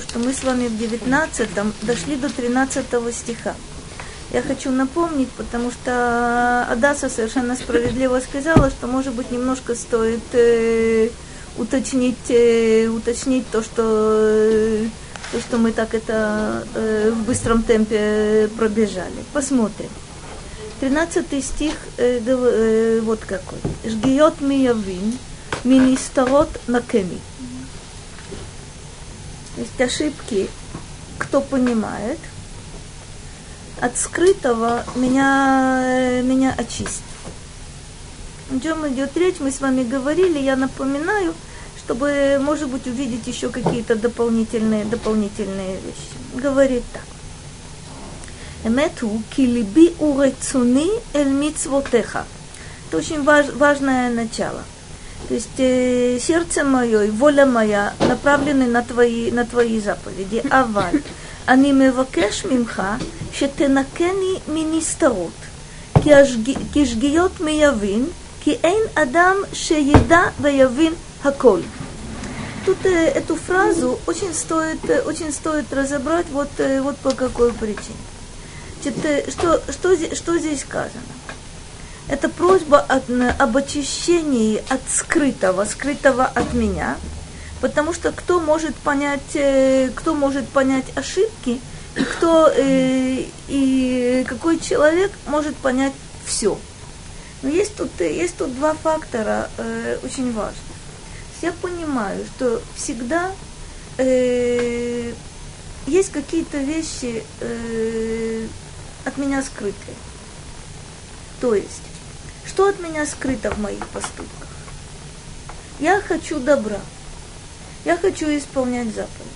что мы с вами в 19 дошли до 13 стиха. Я хочу напомнить, потому что Адаса совершенно справедливо сказала, что, может быть, немножко стоит э, уточнить, э, уточнить то, что, э, то, что мы так это э, в быстром темпе пробежали. Посмотрим. 13 стих э, э, вот какой. Жгиот миявин, министарот накеми. Есть ошибки, кто понимает. От скрытого меня, меня очисть. О чем идет речь, мы с вами говорили, я напоминаю, чтобы, может быть, увидеть еще какие-то дополнительные, дополнительные вещи. Говорит так. Эмету килиби урецуни эль мицвотеха. Это очень важ, важное начало. То есть э, сердце мое и воля моя направлены на твои, на твои заповеди. Аваль, אני מבקש ממך שתנקני מנסתרות, כי שגיאות מייבין, כי אין אדם שידע ויבין הכל. Тут э, эту фразу очень стоит, э, очень стоит разобрать вот, э, вот по какой причине. Значит, э, что, что, что здесь сказано? Это просьба от, об очищении от скрытого, скрытого от меня, потому что кто может понять, э, кто может понять ошибки, и кто э, и какой человек может понять все. Но есть тут, есть тут два фактора э, очень важных. Я понимаю, что всегда э, есть какие-то вещи э, от меня скрытые. То есть что от меня скрыто в моих поступках? Я хочу добра. Я хочу исполнять заповеди.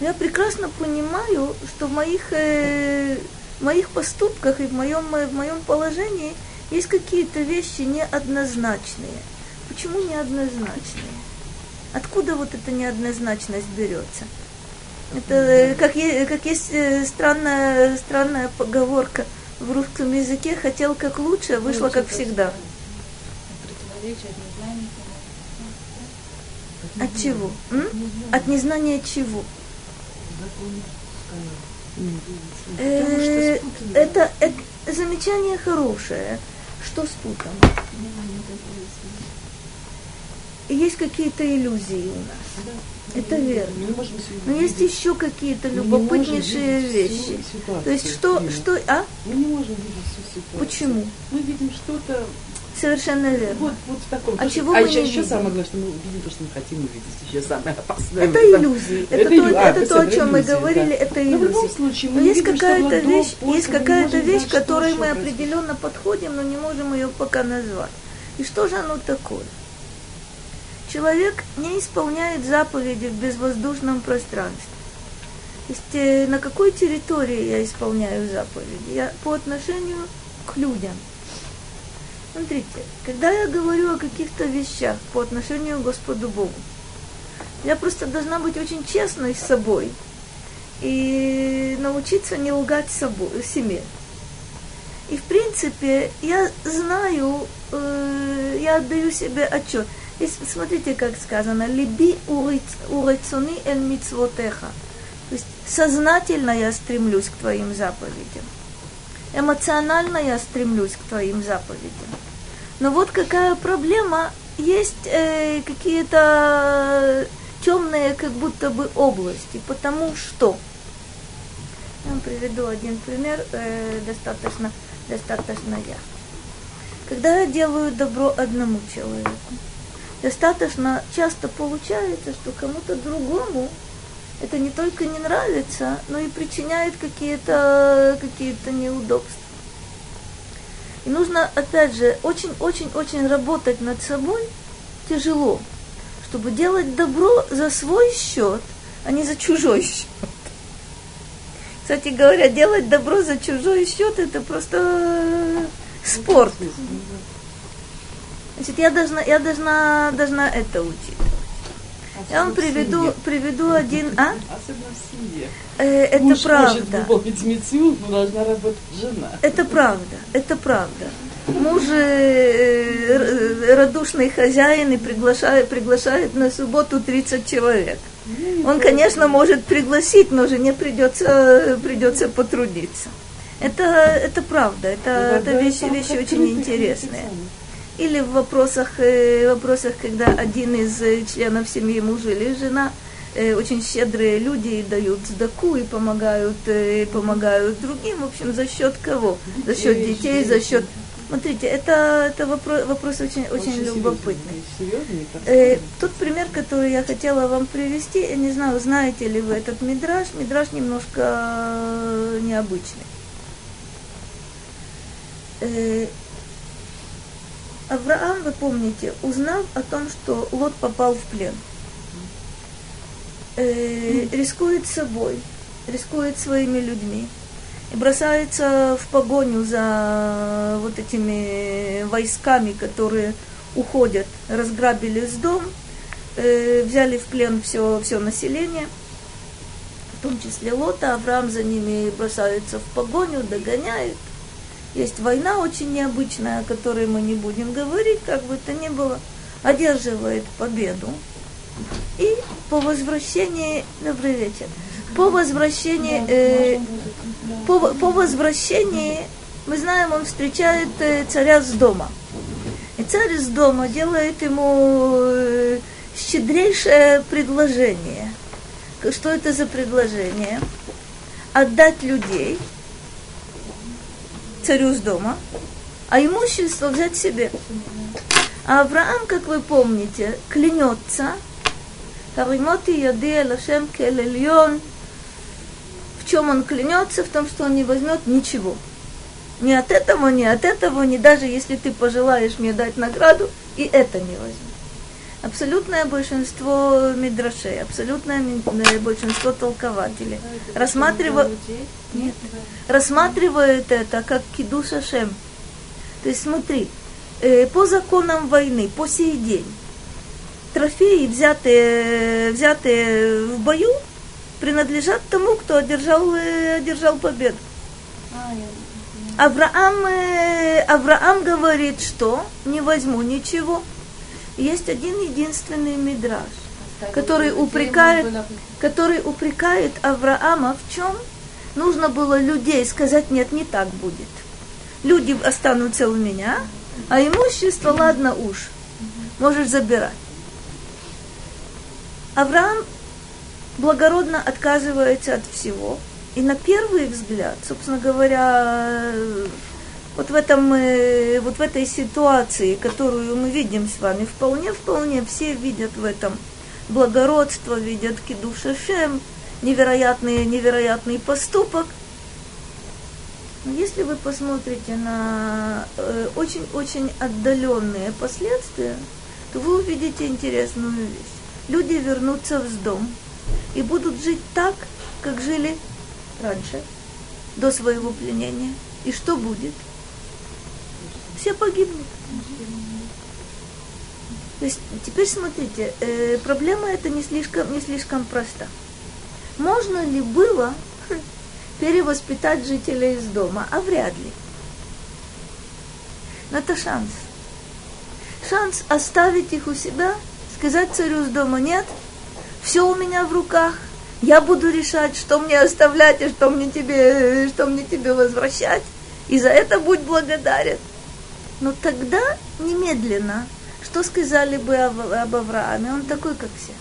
Я прекрасно понимаю, что в моих, э, в моих поступках и в моем, в моем положении есть какие-то вещи неоднозначные. Почему неоднозначные? Откуда вот эта неоднозначность берется? Это э, как, как есть э, странная, странная поговорка – в русском языке хотел как лучше, а вышло как всегда. От чего? М? От незнания чего? Э, это, это замечание хорошее. Что спутано? Есть какие-то иллюзии у нас. Это верно. Но есть еще какие-то любопытнейшие вещи. То есть что, что, а? Мы не можем видеть всю ситуацию. Почему? Мы видим что-то Совершенно верно. Вот, вот в таком. А чего а мы еще, не еще видим? самое главное, что мы видим то, что мы хотим увидеть. Еще самое опасное. Это иллюзии. Это, Это то, а, это то, о это чем мы говорили, да. это Но в любом иллюзии. случае мы Но есть какая-то вещь, есть какая-то вещь, которой мы определенно подходим, но не можем ее пока назвать. И что же оно такое? Человек не исполняет заповеди в безвоздушном пространстве. То есть э, на какой территории я исполняю заповеди? Я по отношению к людям. Смотрите, когда я говорю о каких-то вещах по отношению к Господу Богу, я просто должна быть очень честной с собой и научиться не лгать собой, себе. И в принципе я знаю, э, я отдаю себе отчет. С- смотрите, как сказано, либи урецуни эль мицвотеха. То есть сознательно я стремлюсь к твоим заповедям. Эмоционально я стремлюсь к твоим заповедям. Но вот какая проблема, есть э, какие-то темные как будто бы области, потому что я вам приведу один пример, э, достаточно, достаточно я. Когда я делаю добро одному человеку, достаточно часто получается, что кому-то другому это не только не нравится, но и причиняет какие-то какие неудобства. И нужно, опять же, очень-очень-очень работать над собой тяжело, чтобы делать добро за свой счет, а не за чужой счет. Кстати говоря, делать добро за чужой счет это просто спорт. Значит, я должна, я должна, должна это учитывать. Я вам приведу, приведу один, а? Особенно в семье. Э, это Муж хочет правда. митцву, но должна работать жена. Это правда, это правда. Муж э, р- радушный хозяин и приглашает, приглашает на субботу 30 человек. Он, конечно, может пригласить, но жене придется, придется потрудиться. Это, это правда, это, это вещи, вещи очень интересные. Или в вопросах, э, вопросах, когда один из э, членов семьи, муж или жена, э, очень щедрые люди дают сдаку и помогают, и помогают другим. В общем, за счет кого? За счет детей, за счет Смотрите, это, это вопрос, вопрос очень, очень, очень любопытный. Серьезный, э, тот пример, который я хотела вам привести, я не знаю, знаете ли вы этот мидраж, мидраж немножко необычный. Авраам, вы помните, узнав о том, что Лот попал в плен, э, рискует собой, рискует своими людьми – и бросается в погоню за вот этими войсками, которые уходят, разграбили с дом, э, взяли в плен все, все население, в том числе Лота, Авраам за ними бросается в погоню, догоняет. Есть война очень необычная, о которой мы не будем говорить, как бы то ни было, одерживает победу. И по возвращении, добрый вечер, по возвращении, э, по, по возвращении, мы знаем, он встречает э, царя с дома. И царь из дома делает ему э, щедрейшее предложение. Что это за предложение? Отдать людей царю с дома, а имущество взять себе. А Авраам, как вы помните, клянется, Харимоти яди Лашем келельон, в чем он клянется, в том, что он не возьмет ничего. Ни от этого, ни от этого, ни даже если ты пожелаешь мне дать награду, и это не возьму. Абсолютное большинство мидрашей, абсолютное большинство толкователей рассматривают, нет, рассматривают это как кидуша шем. То есть смотри, э, по законам войны, по сей день, трофеи, взятые, взятые в бою, принадлежат тому, кто одержал, э, одержал победу. Авраам, э, Авраам говорит, что не возьму ничего. Есть один единственный мидраж, который упрекает, который упрекает Авраама в чем? Нужно было людей сказать, нет, не так будет. Люди останутся у меня, а имущество, ладно уж, можешь забирать. Авраам благородно отказывается от всего. И на первый взгляд, собственно говоря, вот в, этом, э, вот в этой ситуации, которую мы видим с вами, вполне-вполне все видят в этом благородство, видят кидушашем, невероятный, невероятный поступок. Но если вы посмотрите на э, очень-очень отдаленные последствия, то вы увидите интересную вещь. Люди вернутся в дом – и будут жить так, как жили раньше, до своего пленения. И что будет? Все погибнут. То есть теперь смотрите, э, проблема эта не слишком, не слишком проста. Можно ли было перевоспитать жителей из дома? А вряд ли. Но это шанс. Шанс оставить их у себя, сказать царю с дома нет – все у меня в руках. Я буду решать, что мне оставлять и что мне тебе, что мне тебе возвращать. И за это будь благодарен. Но тогда немедленно, что сказали бы об, об Аврааме? Он такой, как все.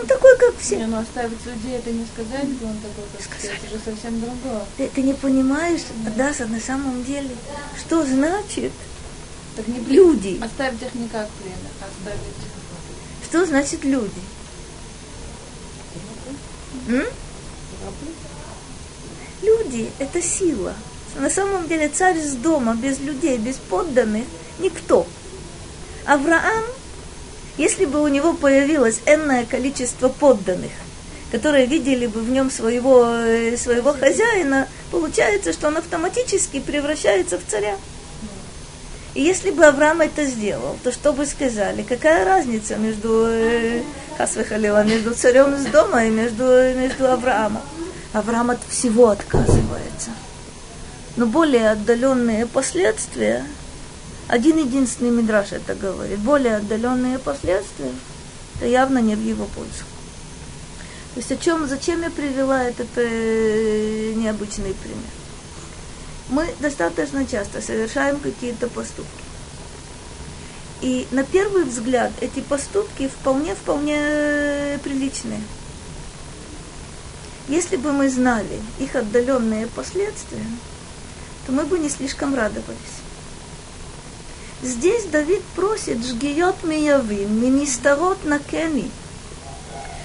Он такой, как все. Не, ну оставить людей, это не сказать, что он такой, как сказать. все. Это же совсем другое. Ты, ты не понимаешь, Даса, на самом деле, что значит так не люди? Оставить их не как оставить что значит люди? М? Люди – это сила. На самом деле царь из дома без людей, без подданных – никто. Авраам, если бы у него появилось энное количество подданных, которые видели бы в нем своего, э, своего хозяина, получается, что он автоматически превращается в царя. И если бы Авраам это сделал, то что бы сказали? Какая разница между э, Хасвехалила, между царем из дома и между, между Авраамом? Авраам от всего отказывается. Но более отдаленные последствия, один единственный мидраж это говорит, более отдаленные последствия, это явно не в его пользу. То есть о чем, зачем я привела этот э, необычный пример? Мы достаточно часто совершаем какие-то поступки. И на первый взгляд эти поступки вполне-вполне приличные. Если бы мы знали их отдаленные последствия, то мы бы не слишком радовались. Здесь Давид просит «Жгиот миявим, министарот на кени».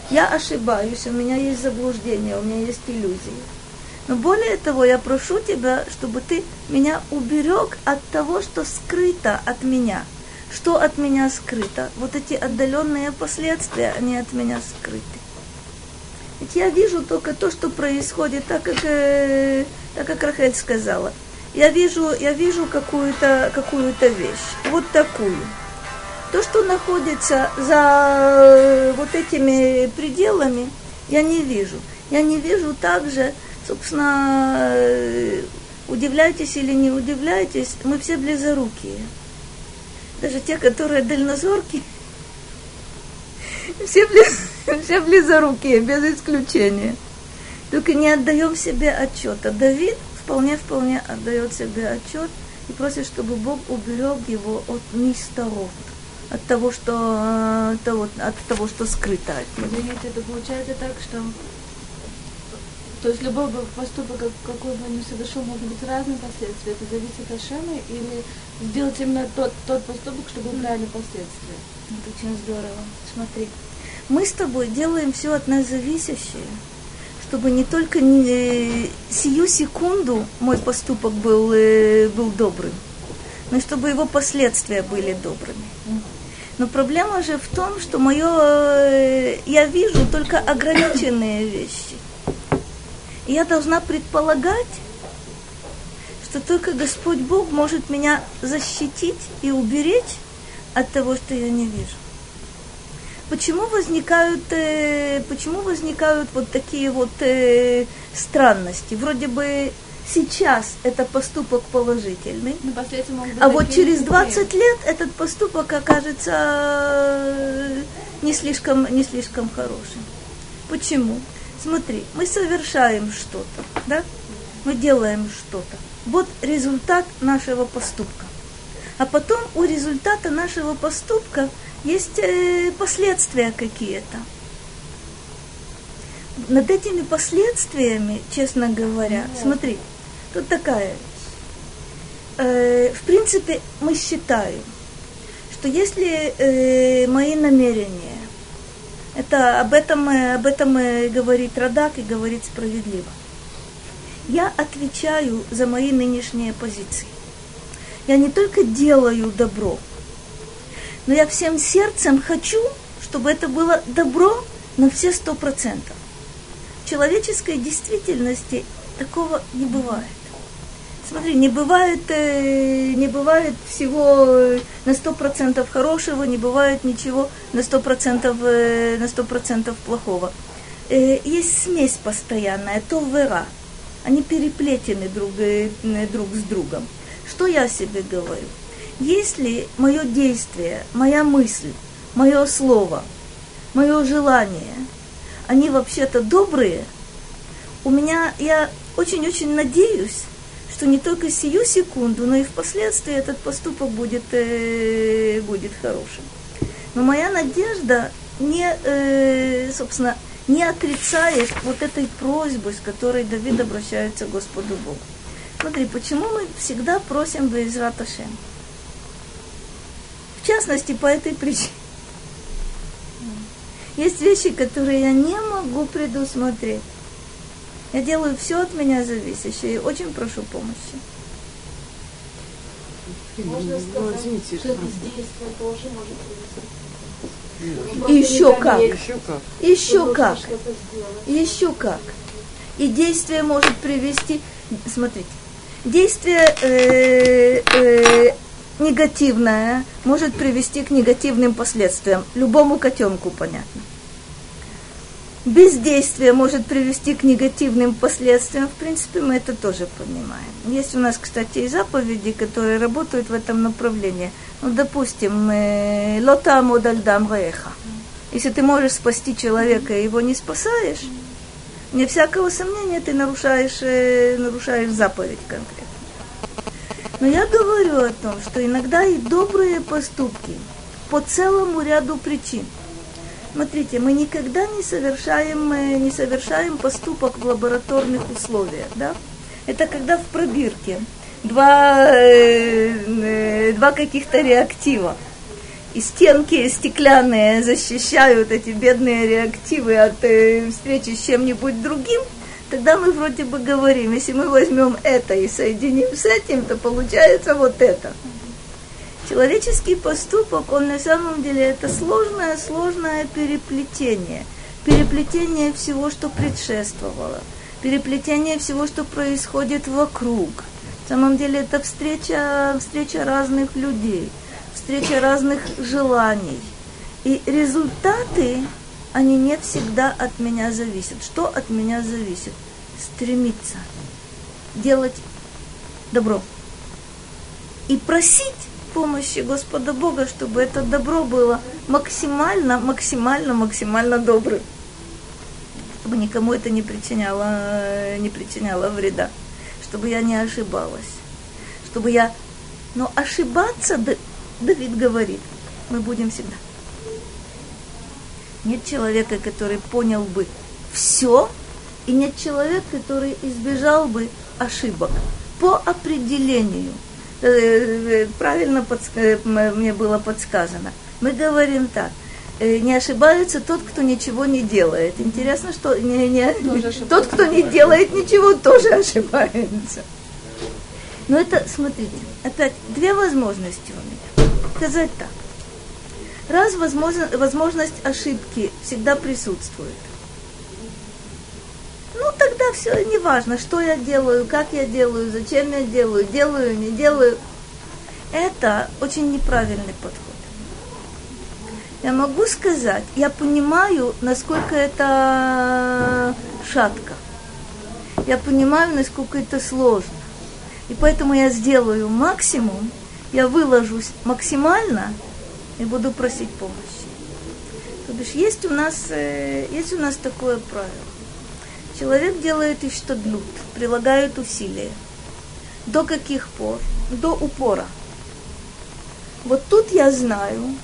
Я ошибаюсь, у меня есть заблуждение, у меня есть иллюзии. Но более того, я прошу тебя, чтобы ты меня уберег от того, что скрыто от меня – что от меня скрыто? Вот эти отдаленные последствия, они от меня скрыты. Ведь я вижу только то, что происходит, так как, э, так как Рахель сказала. Я вижу, я вижу какую-то какую вещь, вот такую. То, что находится за э, вот этими пределами, я не вижу. Я не вижу также, собственно, э, удивляйтесь или не удивляйтесь, мы все близорукие даже те, которые дальнозорки, все, близ, все близорукие, без исключения. Только не отдаем себе отчета. Давид вполне-вполне отдает себе отчет и просит, чтобы Бог уберег его от нисторов, от того, что, от э, того, от того, что скрыто от него. Извините, это получается так, что то есть любой поступок, какой бы ни совершил, могут быть разные последствия. Это зависит от Шема или сделать именно тот, тот поступок, чтобы правильные последствия. Это очень здорово. Смотри, мы с тобой делаем все от нас зависящее, чтобы не только не, э, сию секунду мой поступок был, э, был добрым, но чтобы его последствия были добрыми. Но проблема же в том, что мое, э, я вижу только ограниченные вещи. И я должна предполагать, что только Господь Бог может меня защитить и уберечь от того, что я не вижу. Почему возникают, э, почему возникают вот такие вот э, странности? Вроде бы сейчас это поступок положительный, а вот через 20 лет этот поступок окажется э, не слишком, не слишком хорошим. Почему? Смотри, мы совершаем что-то, да? Мы делаем что-то. Вот результат нашего поступка. А потом у результата нашего поступка есть э, последствия какие-то. Над этими последствиями, честно говоря, Нет. смотри, тут такая. Э, в принципе, мы считаем, что если э, мои намерения это об этом, об этом говорит Радак и говорит справедливо. Я отвечаю за мои нынешние позиции. Я не только делаю добро, но я всем сердцем хочу, чтобы это было добро на все сто процентов. В человеческой действительности такого не бывает. Смотри, не бывает, э, не бывает всего э, на сто процентов хорошего, не бывает ничего на сто процентов, э, на сто процентов плохого. Есть смесь постоянная, то вера. Они переплетены друг, друг с другом. Что я себе говорю? Если мое действие, моя мысль, мое слово, мое желание, они вообще-то добрые, у меня, я очень-очень надеюсь, что не только сию секунду, но и впоследствии этот поступок будет, э, будет хорошим. Но моя надежда не, э, собственно, не отрицает вот этой просьбы, с которой Давид обращается к Господу Богу. Смотри, почему мы всегда просим Безрат Ашем? В частности, по этой причине. Есть вещи, которые я не могу предусмотреть. Я делаю все от меня зависящее и очень прошу помощи. Можно сказать, что это действие тоже может привести. И еще как. Еще как. Еще как. Еще как. И действие может привести. Смотрите, действие э, э, негативное может привести к негативным последствиям. Любому котенку понятно бездействие может привести к негативным последствиям, в принципе, мы это тоже понимаем. Есть у нас, кстати, и заповеди, которые работают в этом направлении. Ну, допустим, лота модальдам реха. Если ты можешь спасти человека и его не спасаешь, не всякого сомнения ты нарушаешь, э, нарушаешь заповедь конкретно. Но я говорю о том, что иногда и добрые поступки по целому ряду причин. Смотрите, мы никогда не совершаем, э, не совершаем поступок в лабораторных условиях, да? Это когда в пробирке два, э, э, два каких-то реактива и стенки стеклянные защищают эти бедные реактивы от э, встречи с чем-нибудь другим, тогда мы вроде бы говорим, если мы возьмем это и соединим с этим, то получается вот это. Человеческий поступок, он на самом деле это сложное, сложное переплетение. Переплетение всего, что предшествовало. Переплетение всего, что происходит вокруг. На самом деле это встреча, встреча разных людей – встреча разных желаний. И результаты, они не всегда от меня зависят. Что от меня зависит? Стремиться делать добро. И просить помощи Господа Бога, чтобы это добро было максимально, максимально, максимально добрым. Чтобы никому это не причиняло, не причиняло вреда. Чтобы я не ошибалась. Чтобы я... Но ошибаться Давид говорит, мы будем всегда. Нет человека, который понял бы все, и нет человека, который избежал бы ошибок по определению. Э, э, правильно подск- мне было подсказано. Мы говорим так. Э, не ошибается тот, кто ничего не делает. Интересно, что не, не, тот, кто не делает ничего, тоже ошибается. Но это, смотрите, опять две возможности у меня сказать так. Раз возможно, возможность ошибки всегда присутствует, ну тогда все не важно, что я делаю, как я делаю, зачем я делаю, делаю, не делаю. Это очень неправильный подход. Я могу сказать, я понимаю, насколько это шатко. Я понимаю, насколько это сложно. И поэтому я сделаю максимум, я выложусь максимально и буду просить помощи. То бишь есть у нас, э, есть у нас такое правило. Человек делает из что длют, прилагает усилия. До каких пор? До упора. Вот тут я знаю,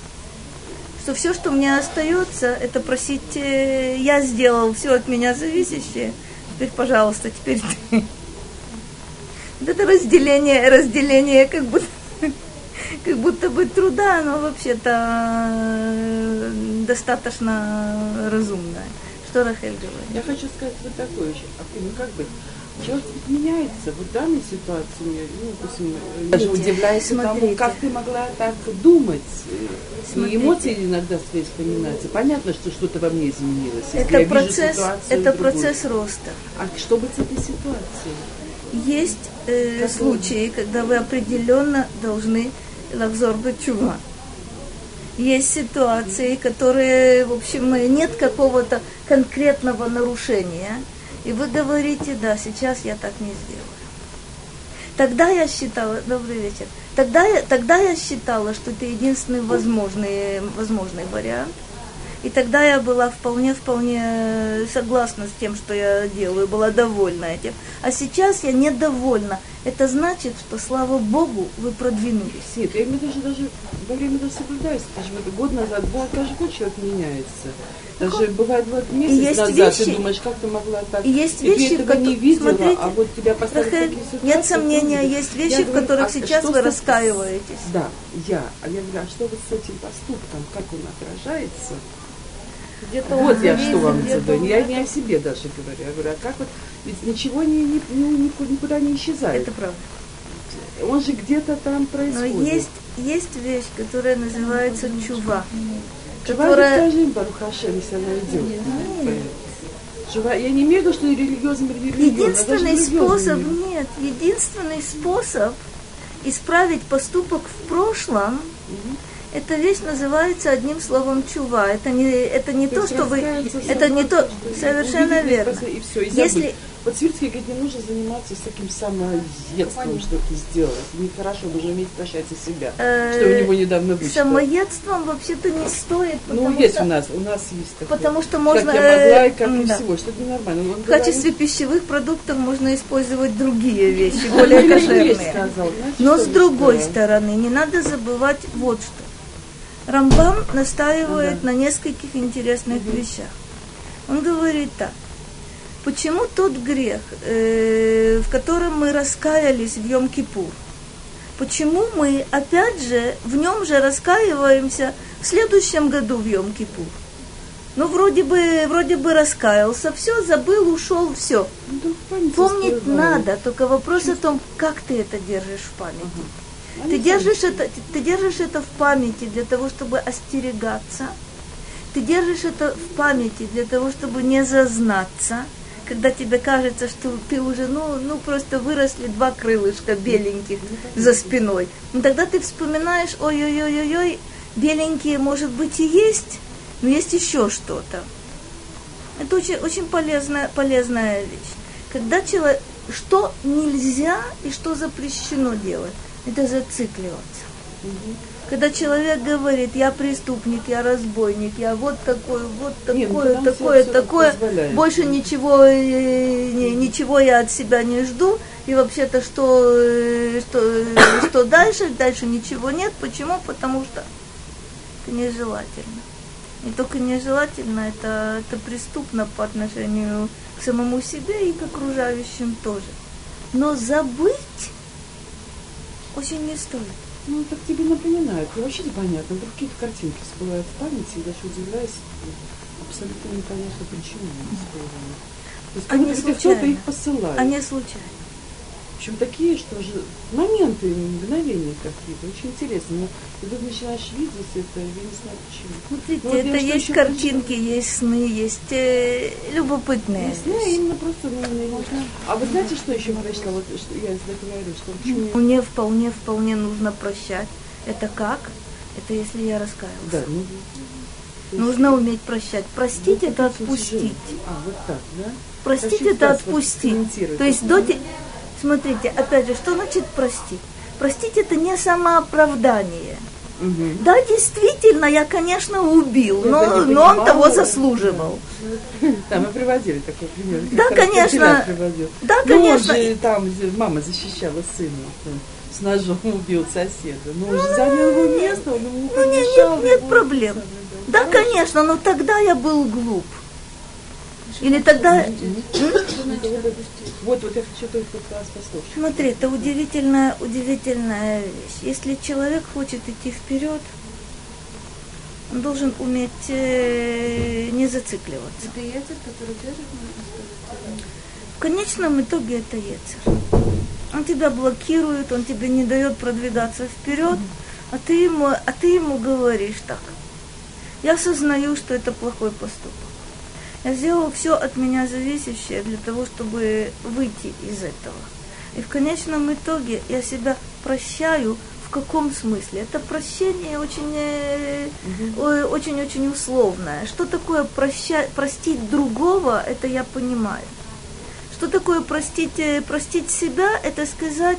что все, что мне остается, это просить, э, я сделал все от меня зависящее, теперь, пожалуйста, теперь ты. Это разделение, разделение как будто как будто бы труда, но вообще-то э, достаточно разумное. Что Рахель говорит? Я хочу сказать вот такое еще. А ну как бы человек меняется. Вот в данной ситуации, ну, допустим, даже удивляюсь смотрите. тому, как ты могла так думать. Смотрите. И эмоции иногда свои вспоминаются. Понятно, что что-то во мне изменилось. Это процесс, это процесс роста. А что быть с этой ситуацией? Есть э, случаи, когда вы определенно должны лахзор чува. Есть ситуации, которые, в общем, нет какого-то конкретного нарушения, и вы говорите, да, сейчас я так не сделаю. Тогда я считала, добрый вечер, тогда я, тогда я считала, что это единственный возможный, возможный вариант – и тогда я была вполне-вполне согласна с тем, что я делаю, была довольна этим. А сейчас я недовольна. Это значит, что, слава Богу, вы продвинулись. Нет, я имею в виду, даже во время этого соблюдаюсь. Даже вот год назад, бывает, каждый год человек меняется. Даже так, бывает, вот месяц есть назад вещи, ты думаешь, как ты могла так... И есть вещи, и ты этого не видела, смотрите, а вот тебя поставили Рахель, такие. Нет сомнения, есть вещи, в которых а сейчас вы раскаиваетесь. Да, я. А я говорю, а что вот с этим поступком, как он отражается? Где-то вот я что вам задаю. Я не о себе даже говорю. Я говорю, а как вот, ведь ничего не, не, не, никуда не исчезает. Это правда. Он же где-то там происходит. Но есть, есть вещь, которая называется чува. Чува которая... скажи, Барухашем, если она идет. Чува, я не имею в виду, что религиозным религиозным. Единственный способ, нет, единственный способ исправить поступок в прошлом, угу эта вещь называется одним словом чува. Это не, это не то, то что вы... Это не то... Совершенно верно. И все, и Если, Вот Свирский говорит, не нужно заниматься с таким самоедством, что-то сделать. Нехорошо, нужно уметь прощать и себя. Что у него недавно вышло. Самоедством вообще-то не стоит. Ну, есть у нас, у нас есть такое. Потому что можно... Как я могла и как и всего, что-то ненормально. В качестве пищевых продуктов можно использовать другие вещи, более кошерные. Но с другой стороны, не надо забывать вот что. Рамбам настаивает на нескольких интересных вещах. Он говорит так. Почему тот грех, э, в котором мы раскаялись в Йом-Кипур, почему мы опять же в нем же раскаиваемся в следующем году в Йом-Кипур? Ну, вроде бы, вроде бы раскаялся, все, забыл, ушел, все. Ну, Помнить надо, только вопрос о том, как ты это держишь в памяти. Ага. Ты держишь, это, ты держишь это в памяти для того, чтобы остерегаться. Ты держишь это в памяти для того, чтобы не зазнаться – когда тебе кажется, что ты уже, ну, ну просто выросли два крылышка беленьких за спиной, ну, тогда ты вспоминаешь, ой-ой-ой-ой, беленькие, может быть, и есть, но есть еще что-то. Это очень, очень полезная, полезная вещь. Когда человек, что нельзя и что запрещено делать, это зацикливаться. Когда человек говорит, я преступник, я разбойник, я вот такой, вот такое, Нет, ну, такое, такое, больше ничего, э, ничего я от себя не жду, и вообще-то что, э, что, э, что дальше, дальше ничего нет. Почему? Потому что это нежелательно. Не только нежелательно, это, это преступно по отношению к самому себе и к окружающим тоже. Но забыть очень не стоит. Ну, так тебе напоминают. И вообще непонятно. Вдруг какие-то картинки всплывают в памяти, и даже удивляюсь, абсолютно непонятно, почему они всплывают. То есть, они случайно. их посылает. Они случайно. Причем такие, что же моменты, мгновения какие-то, очень интересно. Но ты тут начинаешь видеть это, я не знаю почему. Ну, вот это есть картинки, хочу... есть сны, есть э, любопытные. Есть сны, именно просто ну, можно. А вы знаете, что еще прочла? Вот что я всегда говорю, что почему... Мне вполне, вполне нужно прощать. Это как? Это если я раскаялся. Да, ну, Нужно уметь прощать. Простить вот это отпустить. А, вот так, да? Простить это отпустить. То есть до, Смотрите, опять же, что значит простить? Простить это не самооправдание. Угу. Да, действительно, я, конечно, убил, но, но он того заслуживал. Да, мы приводили такой пример. Да, конечно. Да, ну, конечно. же, там мама защищала сына с ножом убил соседа. Ну, он же занял его место, он ему ну, нет, нет, нет проблем. Да, конечно, но тогда я был глуп. Или тогда... Вот, вот я хочу только вас послушать. Смотри, это удивительная, удивительная вещь. Если человек хочет идти вперед, он должен уметь э, не зацикливаться. Это яцер, который держит В конечном итоге это яцер. Он тебя блокирует, он тебе не дает продвигаться вперед, а ты ему, а ты ему говоришь так. Я осознаю, что это плохой поступок. Я сделал все от меня зависящее для того, чтобы выйти из этого. И в конечном итоге я себя прощаю в каком смысле? Это прощение очень, угу. очень, очень условное. Что такое проща, простить другого? Это я понимаю. Что такое простить, э, простить себя? Это сказать,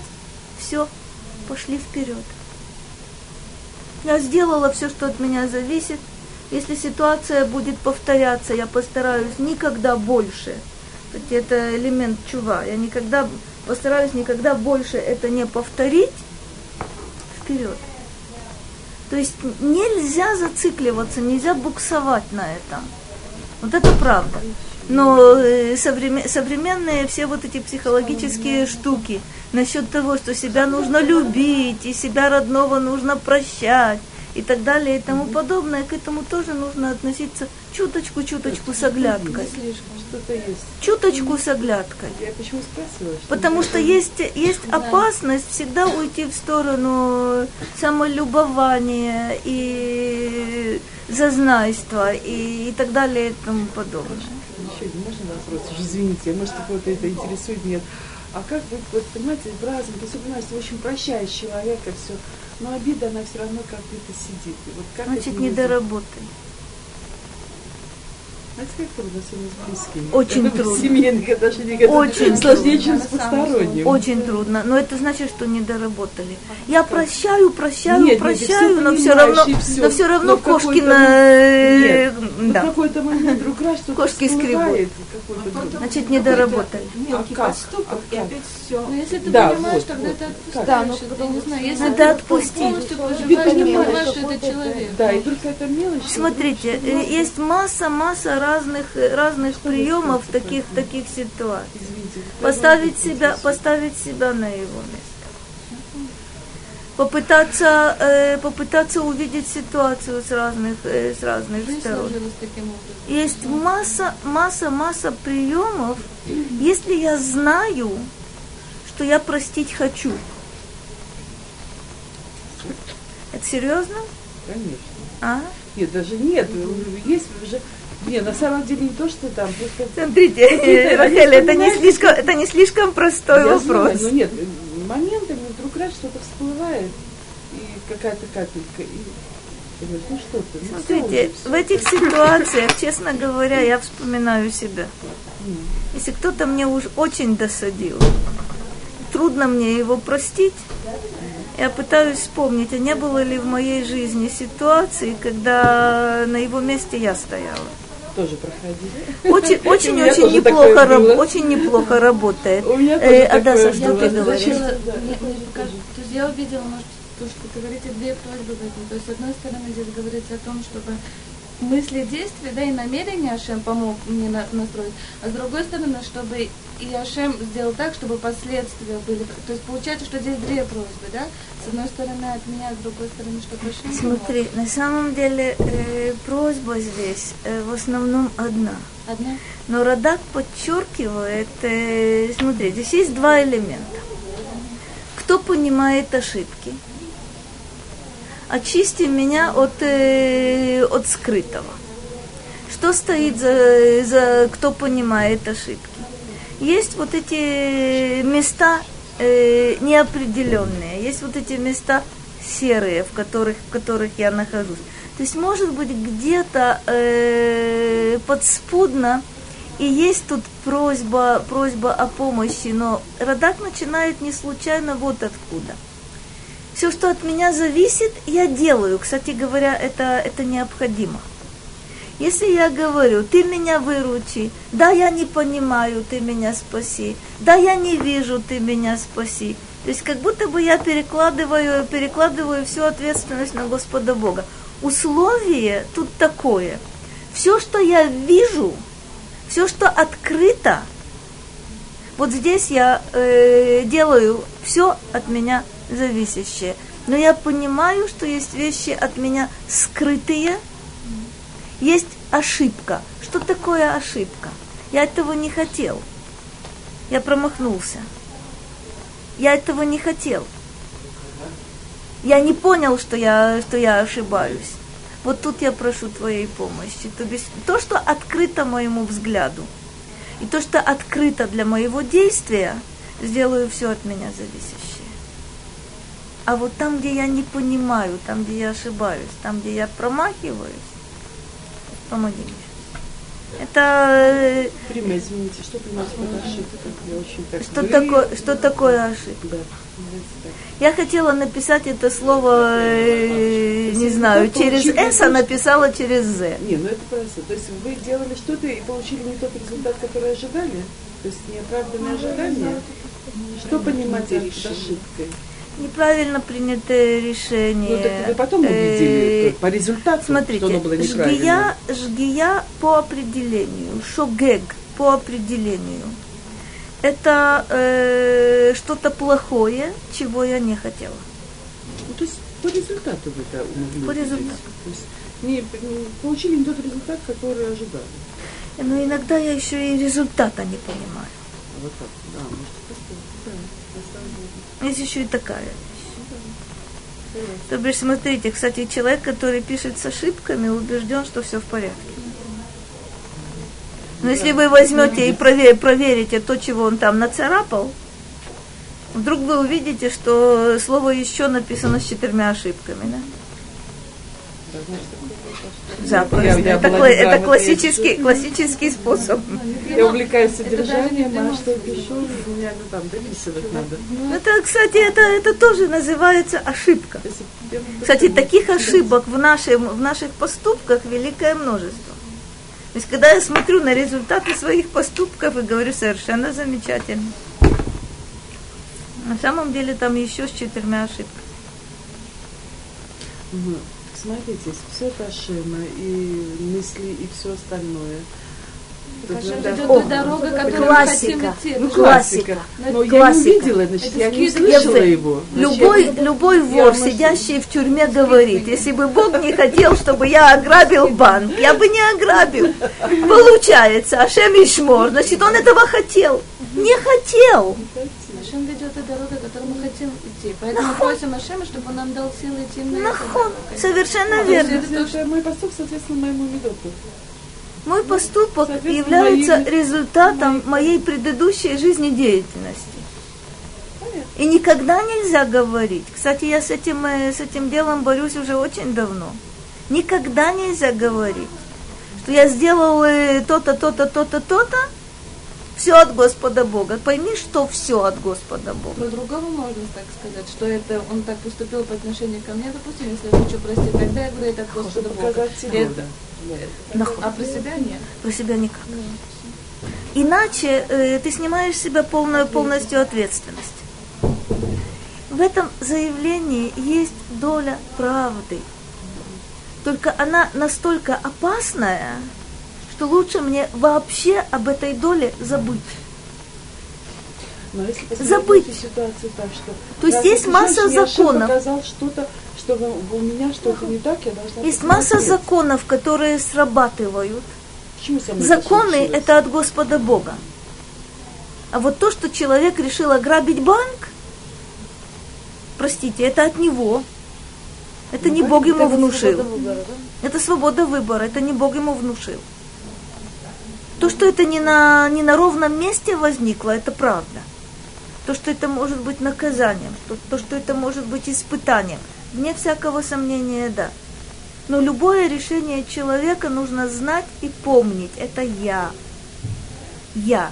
все, пошли вперед. Я сделала все, что от меня зависит. Если ситуация будет повторяться, я постараюсь никогда больше. Это элемент чува. Я никогда постараюсь никогда больше это не повторить. Вперед. То есть нельзя зацикливаться, нельзя буксовать на этом. Вот это правда. Но э, современные все вот эти психологические штуки насчет того, что себя нужно любить, и себя родного нужно прощать, и так далее и тому подобное, к этому тоже нужно относиться чуточку-чуточку с оглядкой. Что-то есть. Чуточку с оглядкой. Я почему спрашиваю? Потому что есть, есть опасность всегда уйти в сторону самолюбования и зазнайства и, и так далее и тому подобное. Еще один можно вопрос? Извините, может, кого-то это интересует, нет. А как вы, вот, понимаете, разум, то есть вы понимаете, очень прощаешь человека, все, но обида, она все равно как где-то сидит. И вот как Значит, не доработай. Знаете, как трудно с близкими. Очень трудно. Это Очень сложнее, чем с посторонним. Очень трудно, но это значит, что не доработали. Я прощаю, прощаю, Нет, прощаю, нет, но все все равно, всё. но все равно Но кошки на, Нет, в да, какой-то момент вдруг раз что-то Кошки какой-то друг- значит не доработали. Мелкий А поступок, А и опять все. Но если ты Да, понимаешь, вот, тогда вот. ты отпускаешь. Да, но я не знаю, если Надо отпустить. полностью понимаешь, что это человек. Да, и только эта мелочь. что Смотрите, э, есть масса, масса разных, разных приемов в таких, таких ситуациях. Извините, Поставить себя, поставить себя на его место. Попытаться, э, попытаться увидеть ситуацию с разных, э, с разных Жизнь сторон. Есть масса, масса, масса приемов, если я знаю, что я простить хочу. Это серьезно? Конечно. А? Нет, даже нет. Есть уже. Не, на самом деле не то, что там, просто Смотрите, э, Рахель, это не слишком, это не слишком простой Я вопрос. знаю, но нет, моментами вдруг раз что-то всплывает, и какая-то капелька, и ну что ты, ну Смотрите, в этих ситуациях, честно говоря, я вспоминаю себя. Если кто-то мне уж очень досадил, трудно мне его простить, я пытаюсь вспомнить, а не было ли в моей жизни ситуации, когда на его месте я стояла. Тоже проходили. Очень, очень, очень неплохо, раб- очень неплохо работает. У меня Э, тоже Адаса, такое что было. ты говоришь? Я увидела, может, то, что говорите, две просьбы в этом. То есть, с одной стороны, здесь говорится о том, чтобы мысли, действия, да, и намерения Ашем помог мне на- настроить, а с другой стороны, чтобы и Ашем сделал так, чтобы последствия были. То есть получается, что здесь две просьбы, да? С одной стороны от меня, с другой стороны, чтобы Ашем помог. Смотри, на самом деле э, просьба здесь э, в основном одна. Одна? Но Радак подчеркивает, э, смотри, здесь есть два элемента. Кто понимает ошибки? Очисти меня от, э, от скрытого. Что стоит за, за кто понимает ошибки? Есть вот эти места э, неопределенные, есть вот эти места серые, в которых, в которых я нахожусь. То есть, может быть, где-то э, подспудно и есть тут просьба, просьба о помощи, но Радак начинает не случайно вот откуда. Все, что от меня зависит, я делаю. Кстати говоря, это, это необходимо. Если я говорю, ты меня выручи, да, я не понимаю, ты меня спаси, да, я не вижу, ты меня спаси. То есть как будто бы я перекладываю, перекладываю всю ответственность на Господа Бога. Условие тут такое. Все, что я вижу, все, что открыто, вот здесь я э, делаю все от меня зависящее. Но я понимаю, что есть вещи от меня скрытые, есть ошибка. Что такое ошибка? Я этого не хотел. Я промахнулся. Я этого не хотел. Я не понял, что я, что я ошибаюсь. Вот тут я прошу твоей помощи. То есть то, что открыто моему взгляду, и то, что открыто для моего действия, сделаю все от меня зависящее. А вот там, где я не понимаю, там, где я ошибаюсь, там, где я промахиваюсь, помоги мне. Это э, Прима, извините, что понимаете под ошибкой? Что такое, что такое ошибка? Да. Я хотела написать это слово, э, не знаю, через «с», а написала через «з». Не, ну это просто. То есть вы делали что-то и получили не тот результат, который ожидали? То есть неоправданное ожидание? Что понимаете под ошибкой? Неправильно принятое Ну, решение. так вы потом Э, увидели по результату, Смотрите, что оно было неправильно. жгия, жгия по определению, шогег по определению. Это э, что-то плохое, чего я не хотела. Ну, то есть по результату вы это могли По результату. То есть не, не получили не тот результат, который ожидали. Но иногда я еще и результата не понимаю. Вот так, да, может, такое. Да. Есть еще и такая. То бишь, смотрите, кстати, человек, который пишет с ошибками, убежден, что все в порядке. Но если вы возьмете и прове- проверите то, чего он там нацарапал, вдруг вы увидите, что слово еще написано с четырьмя ошибками. Да? Я, я это, кла- это классический, классический способ. Я увлекаюсь содержанием, а что пишу, меня ну, там дописывать надо. Ну, это, кстати, это, это тоже называется ошибка. Кстати, таких ошибок в, нашем, в наших поступках великое множество. То есть, когда я смотрю на результаты своих поступков и говорю, совершенно замечательно. На самом деле там еще с четырьмя ошибками. Смотрите, все это Ашема и мысли и все остальное. О, дорога, которую классика. Ну, классика. Но классика. я не увидела, значит, я не слышала его. Значит, любой, я, любой вор, я, сидящий в тюрьме, говорит, если бы Бог не хотел, чтобы я ограбил банк, я бы не ограбил. Получается, Ашем Ишмор, значит, он этого хотел. Не хотел. Ашем ведет и дорога, которую мы хотим идти. Поэтому Нахон. просим Ашема, чтобы он нам дал силы идти на Нахон. Совершенно верно. Это мой поступок, соответственно, моему медоту. Мой поступок является мои... результатом моей предыдущей жизнедеятельности. И никогда нельзя говорить. Кстати, я с этим, э, с этим делом борюсь уже очень давно. Никогда нельзя говорить, что я сделал э, то-то, то-то, то-то, то-то, все от Господа Бога. Пойми, что все от Господа Бога. Про другого можно так сказать, что это он так поступил по отношению ко мне, допустим, если я хочу простить, тогда я говорю, это от Господа Бога. Это, а про себя нет? Про себя никак. Иначе э, ты снимаешь с себя полную, полностью ответственность. В этом заявлении есть доля правды. Только она настолько опасная, что лучше мне вообще об этой доле забыть. Но если забыть. Ситуацию так, что То есть есть масса законов. Показал что-то, что у меня что-то не так, я должна Есть масса законов, которые срабатывают. Законы это, это от Господа Бога. А вот то, что человек решил ограбить банк, простите, это от него. Это ну, не Бог ему внушил. Выбора, да? Это свобода выбора, это не Бог ему внушил. То, что это не на, не на ровном месте возникло, это правда. То, что это может быть наказанием, то, то что это может быть испытанием – Вне всякого сомнения, да. Но любое решение человека нужно знать и помнить. Это я. Я.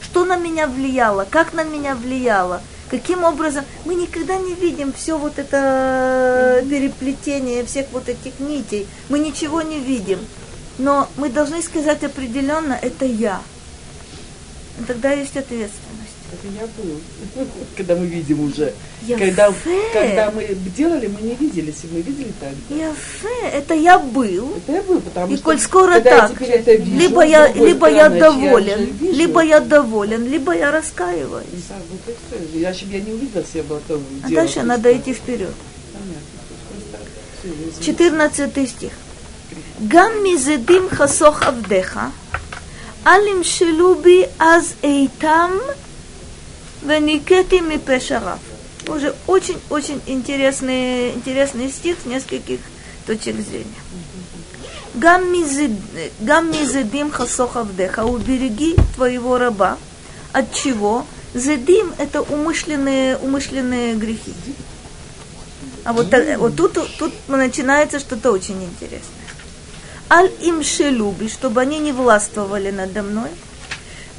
Что на меня влияло, как на меня влияло, каким образом. Мы никогда не видим все вот это переплетение всех вот этих нитей. Мы ничего не видим. Но мы должны сказать определенно, это я. И тогда есть ответственность. Это я был. Когда мы видим уже. Когда, когда мы делали, мы не видели, если мы видели так. Яфе, это я был. Это я был, потому и что. коль скоро так, я это вижу, либо я, либо я доволен, я либо я доволен, либо я раскаиваюсь. Да, вот это, я, я не увидела, если я бы это А дальше надо идти вперед. 14 стих. גם מזדים חסוך עבדיך, אל ימשלו בי אז איתם Веникети мипешарав. Уже очень-очень интересный, интересный стих с нескольких точек зрения. Гам мизедим хасохавдеха, убереги твоего раба. От чего? Зедим – это умышленные, умышленные грехи. А вот, вот тут, тут начинается что-то очень интересное. Аль им шелуби, чтобы они не властвовали надо мной.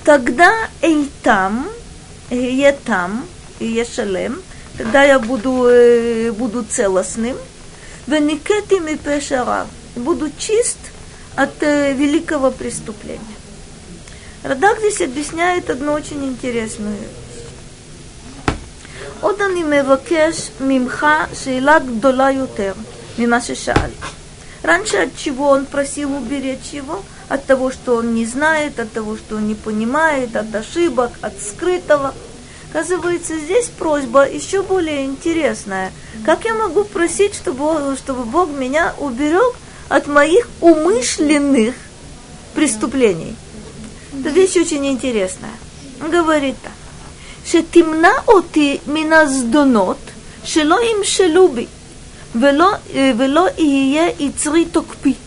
Тогда эйтам – я там, я шалем, тогда я буду, э, буду целостным. Веникетим и пешарав. Буду чист от э, великого преступления. Радак здесь объясняет одну очень интересную вещь. עוד אני מבקש ממך שאלה גדולה יותר ממה ששאלת. Раньше от чего он просил уберечь его? От того, что он не знает, от того, что он не понимает, от ошибок, от скрытого. Оказывается, здесь просьба еще более интересная. Как я могу просить, чтобы, чтобы Бог меня уберег от моих умышленных преступлений? Это вещь очень интересная. Он говорит так. Шетимна оти миназдонот, шело им шелюбит. Вело, вело и ие и цри токпи.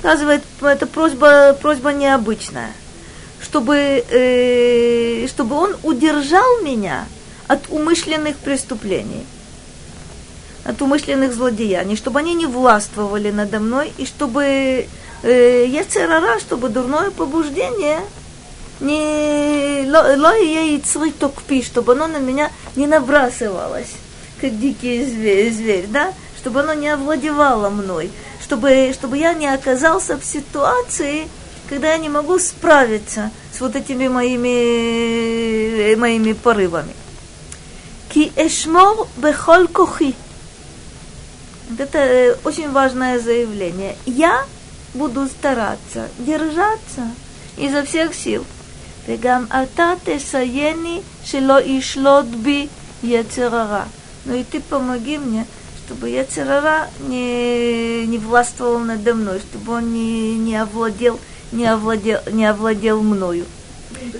Оказывает, это просьба, просьба необычная. Чтобы, э, чтобы он удержал меня от умышленных преступлений, от умышленных злодеяний, чтобы они не властвовали надо мной, и чтобы э, я церара, чтобы дурное побуждение не ло, ло и я и цри токпи, чтобы оно на меня не набрасывалось как дикий зверь, зверь, да, чтобы оно не овладевало мной, чтобы, чтобы я не оказался в ситуации, когда я не могу справиться с вот этими моими, моими порывами. Ки эшмор бехоль кохи. Это э, очень важное заявление. Я буду стараться держаться изо всех сил. וגם אתה תסייני שלא ישלוט בי יצר הרע. Ну и ты помоги мне, чтобы Яцерара не, не властвовал надо мной, чтобы он не, не, овладел, не, овладел, не овладел мною.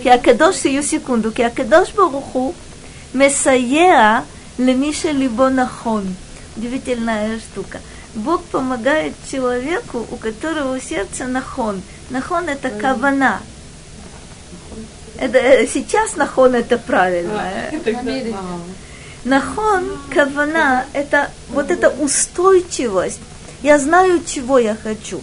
כי הקדוש, сию секунду, כי הקדוש ברוך הוא מסייע למי שליבו נכון. Удивительная штука. Бог помогает человеку, у которого сердце нахон. Нахон это кавана. Это, э, сейчас нахон это правильно. Нахон, кавана, это вот эта устойчивость. Я знаю, чего я хочу.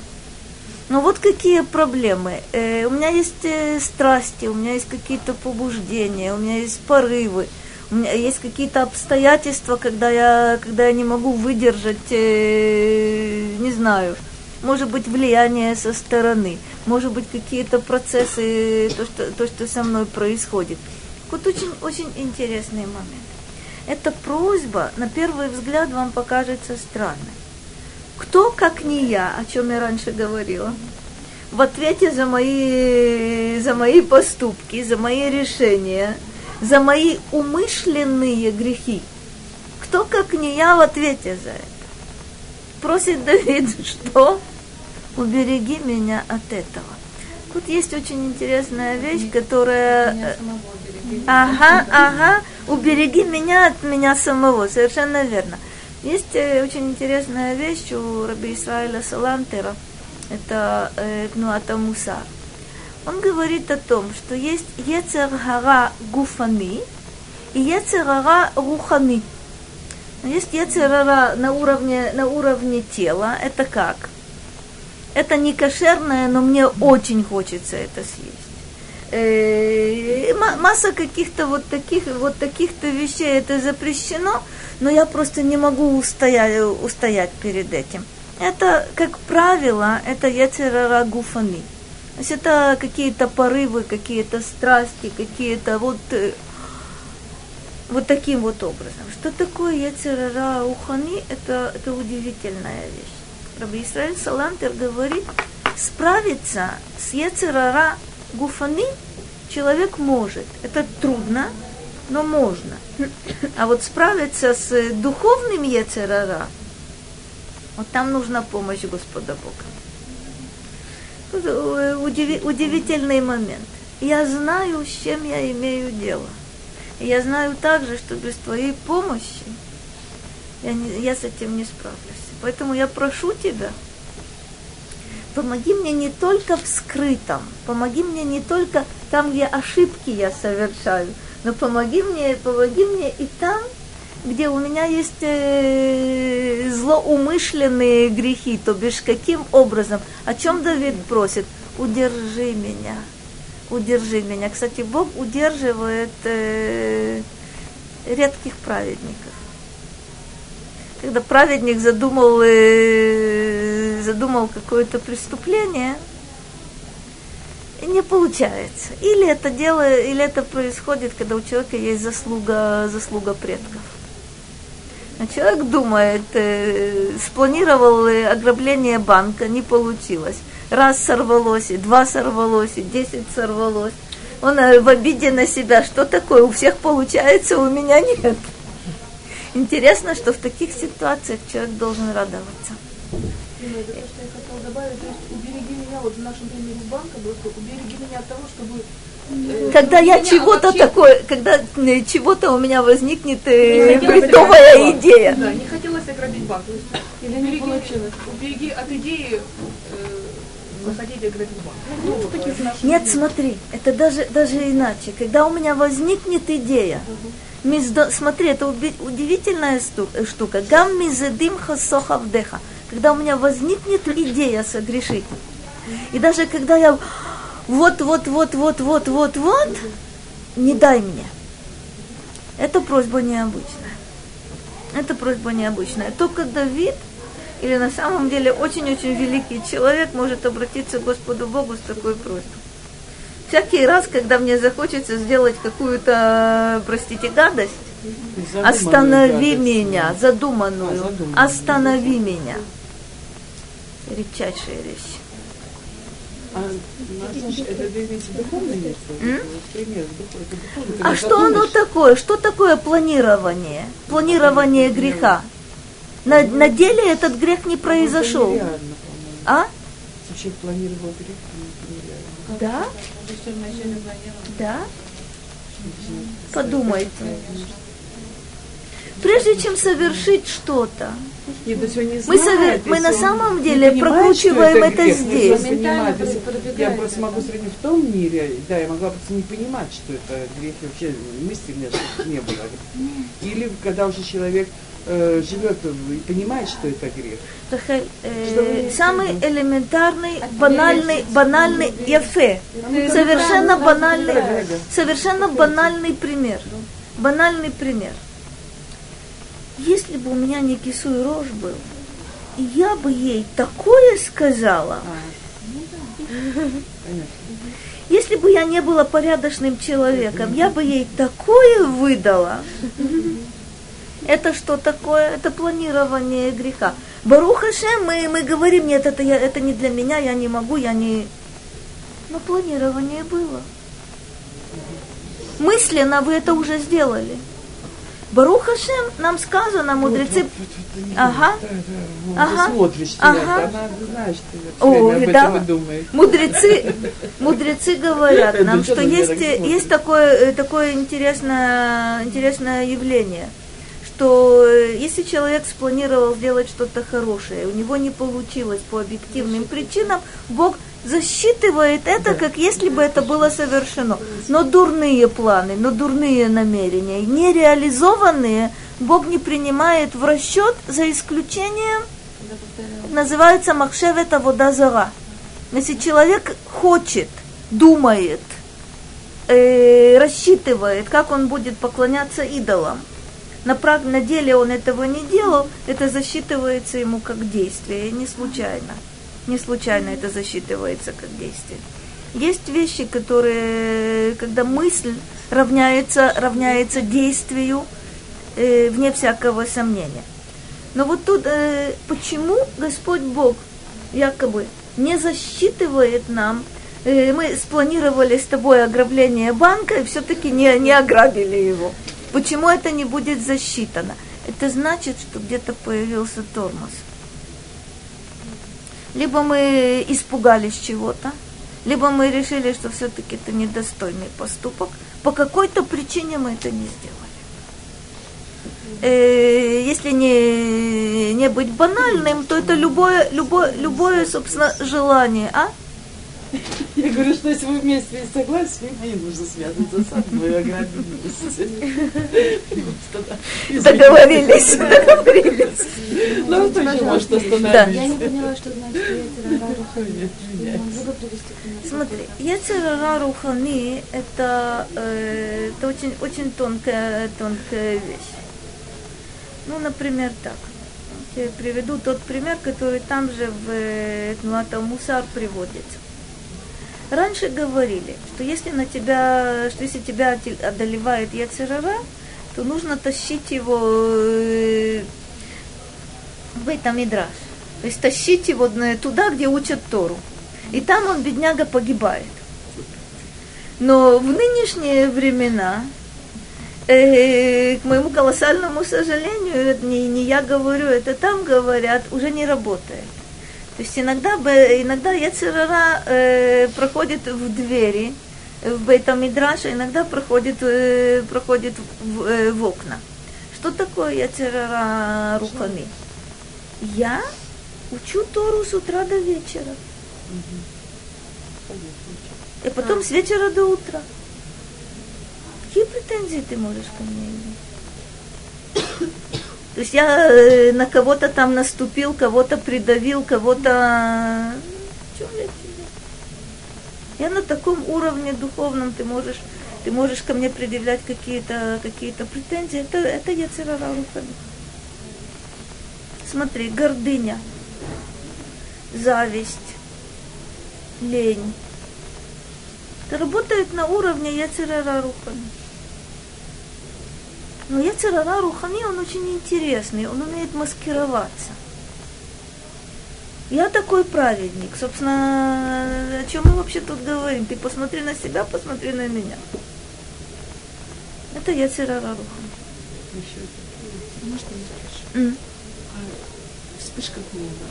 Но вот какие проблемы. Э, у меня есть э, страсти, у меня есть какие-то побуждения, у меня есть порывы, у меня есть какие-то обстоятельства, когда я, когда я не могу выдержать, э, не знаю, может быть влияние со стороны, может быть какие-то процессы, то что, то, что со мной происходит. Вот очень, очень интересный момент. Эта просьба, на первый взгляд, вам покажется странной. Кто, как не я, о чем я раньше говорила, в ответе за мои, за мои поступки, за мои решения, за мои умышленные грехи, кто, как не я, в ответе за это? Просит Давид, что? Убереги меня от этого. Тут есть очень интересная вещь, которая... Ага, ага, убереги меня от меня самого, совершенно верно. Есть э, очень интересная вещь у Раби Исраиля Салантера, это э, Пнуата Мусар. Он говорит о том, что есть Ецергара Гуфани и Ецергара Рухани. Есть Ецергара на уровне, на уровне тела, это как? Это не кошерное, но мне очень хочется это съесть э, масса каких-то вот таких вот таких-то вещей это запрещено, но я просто не могу устоять, устоять перед этим. Это, как правило, это яцерара гуфани. То есть это какие-то порывы, какие-то страсти, какие-то вот, э, вот таким вот образом. Что такое яцерара ухани? Это, это удивительная вещь. Раби Исраиль Салантер говорит, справиться с яцерара гуфани человек может. Это трудно, но можно. А вот справиться с духовным Ецерара, вот там нужна помощь Господа Бога. Тут э, удиви, удивительный момент. Я знаю, с чем я имею дело. Я знаю также, что без твоей помощи я, не, я с этим не справлюсь. Поэтому я прошу тебя, помоги мне не только в скрытом, помоги мне не только там, где ошибки я совершаю, но помоги мне, помоги мне и там, где у меня есть э, злоумышленные грехи, то бишь каким образом, о чем Давид просит, удержи меня, удержи меня. Кстати, Бог удерживает э, редких праведников. Когда праведник задумал, э, задумал какое-то преступление – не получается. Или это дело, или это происходит, когда у человека есть заслуга, заслуга предков. А человек думает, э, спланировал ограбление банка, не получилось. Раз сорвалось, и два сорвалось, и десять сорвалось. Он э, в обиде на себя, что такое, у всех получается, у меня нет. Интересно, что в таких ситуациях человек должен радоваться. Именно это, что я хотела добавить, то есть убереги меня, вот в нашем примере банка что убереги меня от того, чтобы э, когда я чего-то вообще... такое, когда э, чего-то у меня возникнет э, бредовая идея. Да, не хотелось ограбить банк. Или не убереги, получилось. Убереги от идеи э, заходить ограбить банк. Ну, ну, Нет, смотри, это даже, даже иначе. Когда у меня возникнет идея, uh Миздо, смотри, это удивительная штука. Гам мизедим хасохавдеха. Когда у меня возникнет идея согрешить. И даже когда я вот, вот, вот, вот, вот, вот, вот, не дай мне. Это просьба необычная. Это просьба необычная. Только Давид или на самом деле очень-очень великий человек может обратиться к Господу Богу с такой просьбой. Всякий раз, когда мне захочется сделать какую-то, простите, гадость, останови гадость. меня, задуманную, а, задуманную, останови меня. Редчайшая вещь. А, а что оно такое? Что такое планирование? Планирование греха. На, на деле этот грех не произошел. А? Вообще планировал грех. Да? Да? Подумайте. Прежде чем совершить что-то, нет, не мы, совер... мы на самом деле прокручиваем это, это здесь. Я просто могу сравнить в том мире, да, я могла просто не понимать, что это грех, вообще мысли у меня не было. Или когда уже человек э, живет и понимает, что это грех. Рахель, э, самый элементарный, банальный, банальный яфе. Совершенно банальный, совершенно банальный пример. Банальный пример. Если бы у меня не кису рожь был, я бы ей такое сказала. Если бы я не была порядочным человеком, я бы ей такое выдала. Это что такое? Это планирование греха. Барухаше мы, мы говорим, нет, это, я, это не для меня, я не могу, я не... Но планирование было. Мысленно вы это уже сделали. Барухашем нам сказано, мудрецы... Ага. Ага. смотришь, ага. О, да. Мудрецы, мудрецы говорят нам, что есть, есть такое, э, такое интересное, интересное явление – что э, если человек спланировал сделать что-то хорошее, у него не получилось по объективным причинам, Бог засчитывает это, как если бы это было совершено. Но дурные планы, но дурные намерения, нереализованные, Бог не принимает в расчет, за исключением, называется махшевета вода зара. Если человек хочет, думает, э, рассчитывает, как он будет поклоняться идолам, на, на деле он этого не делал, это засчитывается ему как действие, не случайно. Не случайно это засчитывается как действие. Есть вещи, которые, когда мысль равняется, равняется действию, э, вне всякого сомнения. Но вот тут э, почему Господь Бог якобы не засчитывает нам, э, мы спланировали с тобой ограбление банка и все-таки не, не ограбили его. Почему это не будет засчитано? Это значит, что где-то появился тормоз. Либо мы испугались чего-то, либо мы решили, что все-таки это недостойный поступок. По какой-то причине мы это не сделали. Э, если не, не быть банальным, то это любое, любое, любое, собственно, желание, а? Я говорю, что если вы вместе согласны, с не нужно связываться с одной ограбились. Договорились, договорились. Ну, это еще может остановиться. Я не поняла, что значит Смотри, Яцерара Рухани это, э, это очень, очень тонкая, тонкая вещь. Ну, например, так. Я приведу тот пример, который там же в э, Нуата Мусар приводится. Раньше говорили, что если на тебя, что если тебя одолевает яцерара, то нужно тащить его э, в этом мидраш. То есть тащить его туда, где учат Тору. И там он, бедняга, погибает. Но в нынешние времена, э, к моему колоссальному сожалению, это не, не я говорю, это там говорят, уже не работает. То есть иногда, иногда Яцерара э, проходит в двери, в Бейтамидраша, иногда проходит, э, проходит в, э, в окна. Что такое Яцерара Рухани? Я учу Тору с утра до вечера. И потом с вечера до утра. Какие претензии ты можешь ко мне иметь? То есть я э, на кого-то там наступил, кого-то придавил, кого-то... Я на таком уровне духовном, ты можешь, ты можешь ко мне предъявлять какие-то какие претензии. Это, это Яцерара Смотри, гордыня, зависть, лень. Это работает на уровне Яцерара Рухани. Но Яцерара Рухани, он очень интересный, он умеет маскироваться. Я такой праведник. Собственно, о чем мы вообще тут говорим? Ты посмотри на себя, посмотри на меня. Это Яцерара Рухани. Еще можно я mm. а, Вспышка гнева,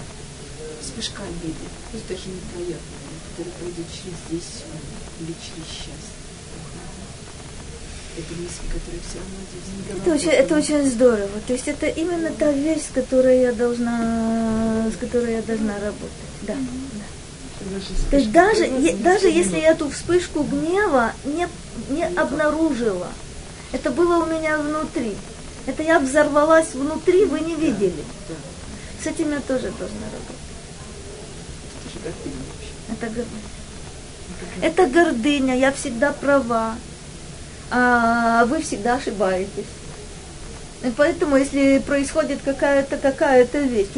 вспышка обиды, пусть даже неприятная, которая пройдет через 10 или через час это мысли, которые все равно здесь это очень, это очень здорово. То есть это именно та вещь, с которой я должна, с которой я должна работать. Да. да. То есть даже, е, даже если я эту вспышку гнева не, не обнаружила, это было у меня внутри. Это я взорвалась внутри, вы не видели. С этим я тоже должна работать. Это гордыня. Это гордыня, я всегда права вы всегда ошибаетесь. И поэтому, если происходит какая-то какая-то вещь,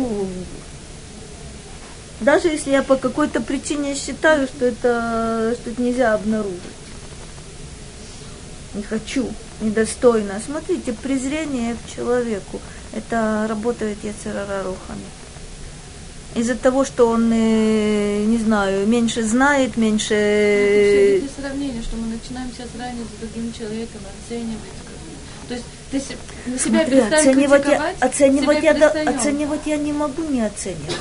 даже если я по какой-то причине считаю, что это, что это нельзя обнаружить. Не хочу, недостойно. Смотрите, презрение к человеку. Это работает Яцерара Рухами из-за того, что он, э, не знаю, меньше знает, меньше... Это все сравнение, что мы начинаем себя сравнивать с другим человеком, оценивать. То есть ты себя смотри, оценивать я, оценивать, я, да, оценивать я не могу не оценивать.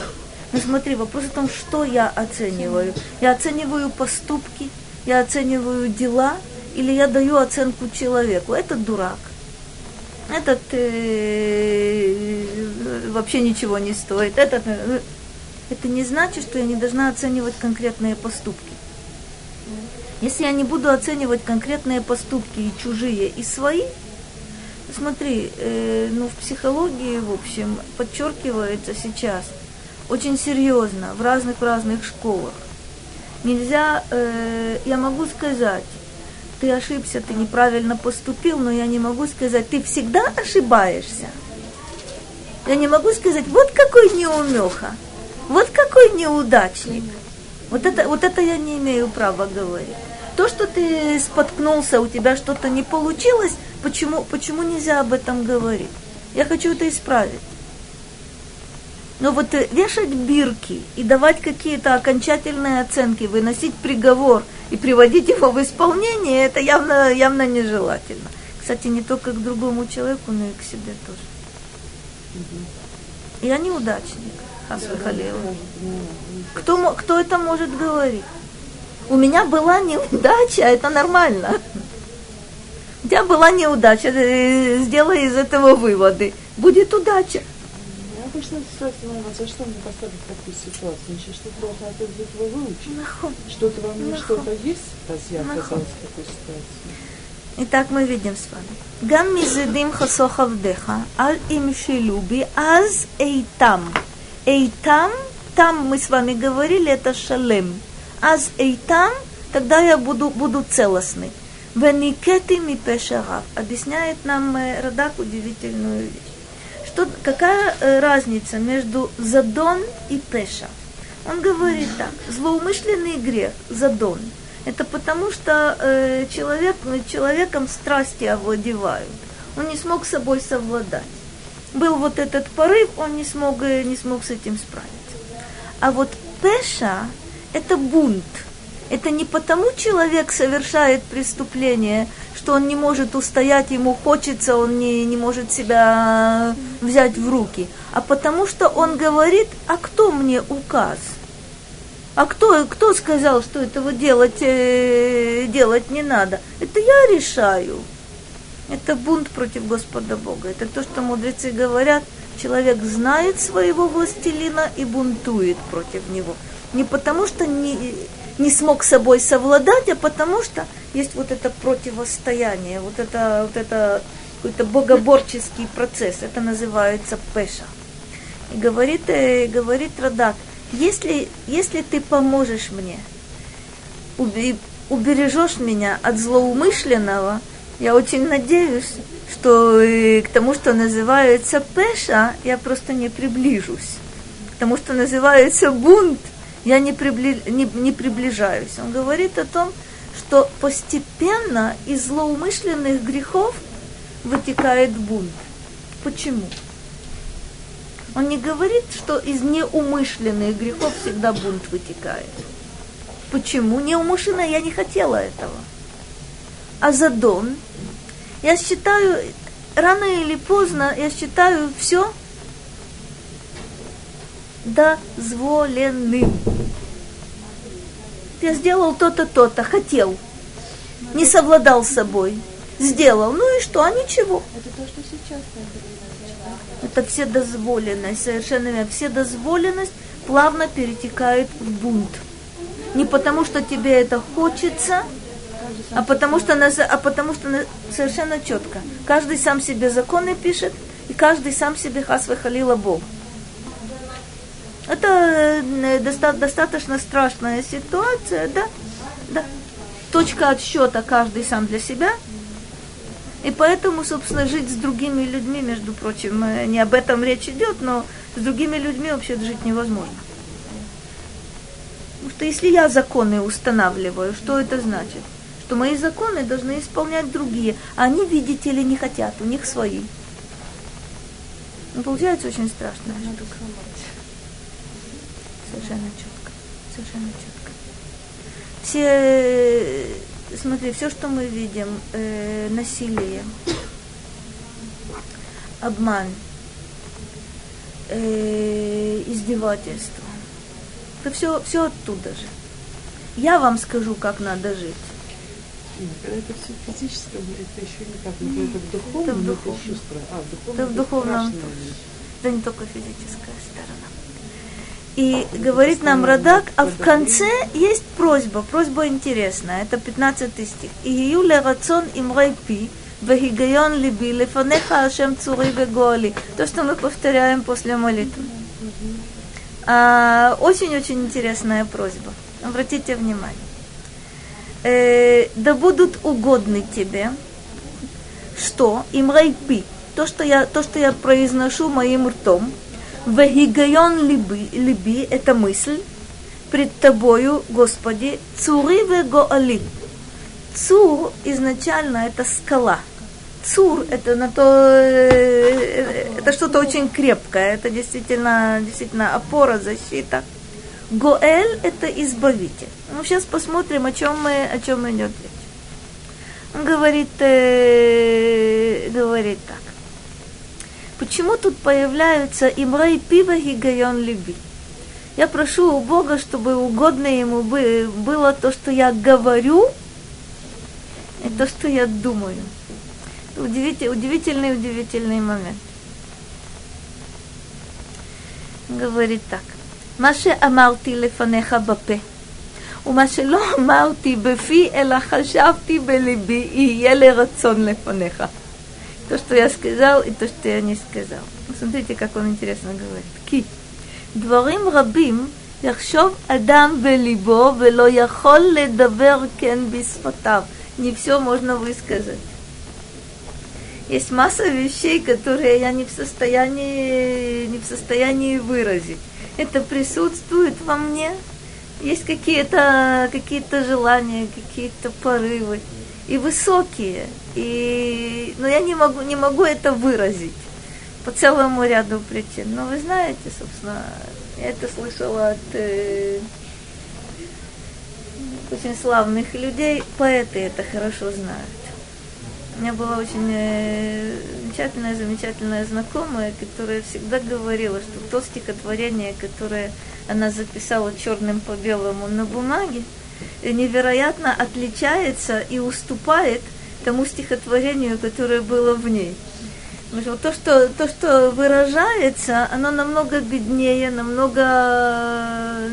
Но смотри, вопрос в том, что я оцениваю. Я оцениваю поступки, я оцениваю дела, или я даю оценку человеку. Этот дурак. Этот э, вообще ничего не стоит. Этот э, это не значит, что я не должна оценивать конкретные поступки. Если я не буду оценивать конкретные поступки и чужие, и свои, смотри, э, ну в психологии, в общем, подчеркивается сейчас очень серьезно в разных разных школах. Нельзя, э, я могу сказать, ты ошибся, ты неправильно поступил, но я не могу сказать, ты всегда ошибаешься. Я не могу сказать, вот какой неумеха. Вот какой неудачник. Вот это, вот это я не имею права говорить. То, что ты споткнулся, у тебя что-то не получилось, почему, почему нельзя об этом говорить? Я хочу это исправить. Но вот э, вешать бирки и давать какие-то окончательные оценки, выносить приговор и приводить его в исполнение, это явно, явно нежелательно. Кстати, не только к другому человеку, но и к себе тоже. Я неудачник. Хас кто, кто это может говорить? У меня была неудача, это нормально. У тебя была неудача, э, сделай из этого выводы. Будет удача. Я обычно спрашиваю вас, за что мне поставить такую ситуацию? Значит, что-то должно опять быть вы. Что-то во мне что-то есть, раз я оказалась в такой ситуации? Итак, мы видим с вами. Гам мизедим хасохавдеха, аль им шилюби, аз эйтам. там. Эйтам, там мы с вами говорили, это шалем. Аз эйтам, тогда я буду, буду целостный. Веникети ми пешарав. Объясняет нам э, Радак удивительную вещь. Что, какая э, разница между задон и пеша? Он говорит так, злоумышленный грех, задон, это потому что э, человек, человеком страсти овладевают. Он не смог собой совладать был вот этот порыв, он не смог, э, не смог с этим справиться. А вот пеша – это бунт. Это не потому человек совершает преступление, что он не может устоять, ему хочется, он не, не может себя взять в руки, а потому что он говорит, а кто мне указ? А кто, кто сказал, что этого делать, э, делать не надо? Это я решаю. Это бунт против Господа Бога. Это то, что мудрецы говорят, человек знает своего властелина и бунтует против него. Не потому что не, не смог собой совладать, а потому что есть вот это противостояние, вот это, вот это какой-то богоборческий процесс. Это называется пеша. И говорит, э, говорит Радак, если, если ты поможешь мне, убережешь меня от злоумышленного, я очень надеюсь, что к тому, что называется пеша, я просто не приближусь. К тому, что называется бунт, я не, прибли... не, не приближаюсь. Он говорит о том, что постепенно из злоумышленных грехов вытекает бунт. Почему? Он не говорит, что из неумышленных грехов всегда бунт вытекает. Почему? Неумышленно я не хотела этого. А задон, я считаю, рано или поздно, я считаю все дозволенным. Я сделал то-то, то-то, хотел. Не совладал с собой. Сделал. Ну и что? А ничего. Это то, что сейчас Это все дозволенность, совершенно верно. Все дозволенность плавно перетекает в бунт. Не потому, что тебе это хочется, а потому что, а потому что совершенно четко. Каждый сам себе законы пишет, и каждый сам себе хасвы халила Бог. Это э, доста- достаточно страшная ситуация, да? Да. Точка отсчета каждый сам для себя. И поэтому, собственно, жить с другими людьми, между прочим, э, не об этом речь идет, но с другими людьми вообще жить невозможно. Потому что если я законы устанавливаю, что это значит? Что мои законы должны исполнять другие, а они, видите ли, не хотят, у них свои. Ну, получается очень страшно. Совершенно четко. Совершенно четко. Все, смотри, все, что мы видим, э, насилие, обман, э, издевательство, это все, все оттуда же. Я вам скажу, как надо жить. Нет, это все физическое, это еще не так. Это в духовном, это в духовном. Это, еще а, в духовном, это в духовном. Это не только физическая сторона. И говорит нам Радак, а в конце есть просьба, просьба интересная, это 15 стих. И юле рацион имрей пи, вегигайон либи, лефанеха ашем цури веголи. То, что мы повторяем после молитвы. А, очень-очень интересная просьба. Обратите внимание. Э, да будут угодны тебе, что? Им райпи, то, что я, то, что я произношу моим ртом, вегигайон либи, либи, это мысль, пред тобою, Господи, цури вегоали. Цур изначально это скала – Цур это на то, э, это что-то очень крепкое, это действительно, действительно опора, защита. Гоэль это избавитель. Ну, сейчас посмотрим, о чем мы, о чем идет речь. Он говорит, э, говорит так. Почему тут появляются имрей пива и гайон люби? Я прошу у Бога, чтобы угодно ему было то, что я говорю, и то, что я думаю удивительный, удивительный, удивительный момент. Говорит так. מה שאמרתי לפניך בפה, ומה שלא אמרתי בפי, אלא חשבתי בליבי, יהיה לרצון לפניך. То, что я сказал, и то, что я не сказал. Смотрите, как он интересно говорит. כי דברים רבים יחשוב אדם בליבו ולא יכול לדבר כן בשפתיו. Не все можно высказать есть масса вещей, которые я не в состоянии, не в состоянии выразить. Это присутствует во мне. Есть какие-то какие желания, какие-то порывы. И высокие. И, но я не могу, не могу это выразить по целому ряду причин. Но вы знаете, собственно, я это слышала от э, очень славных людей. Поэты это хорошо знают. У меня была очень э, замечательная, замечательная знакомая, которая всегда говорила, что то стихотворение, которое она записала черным по белому на бумаге, невероятно отличается и уступает тому стихотворению, которое было в ней. Потому что то, что, то, что выражается, оно намного беднее, намного,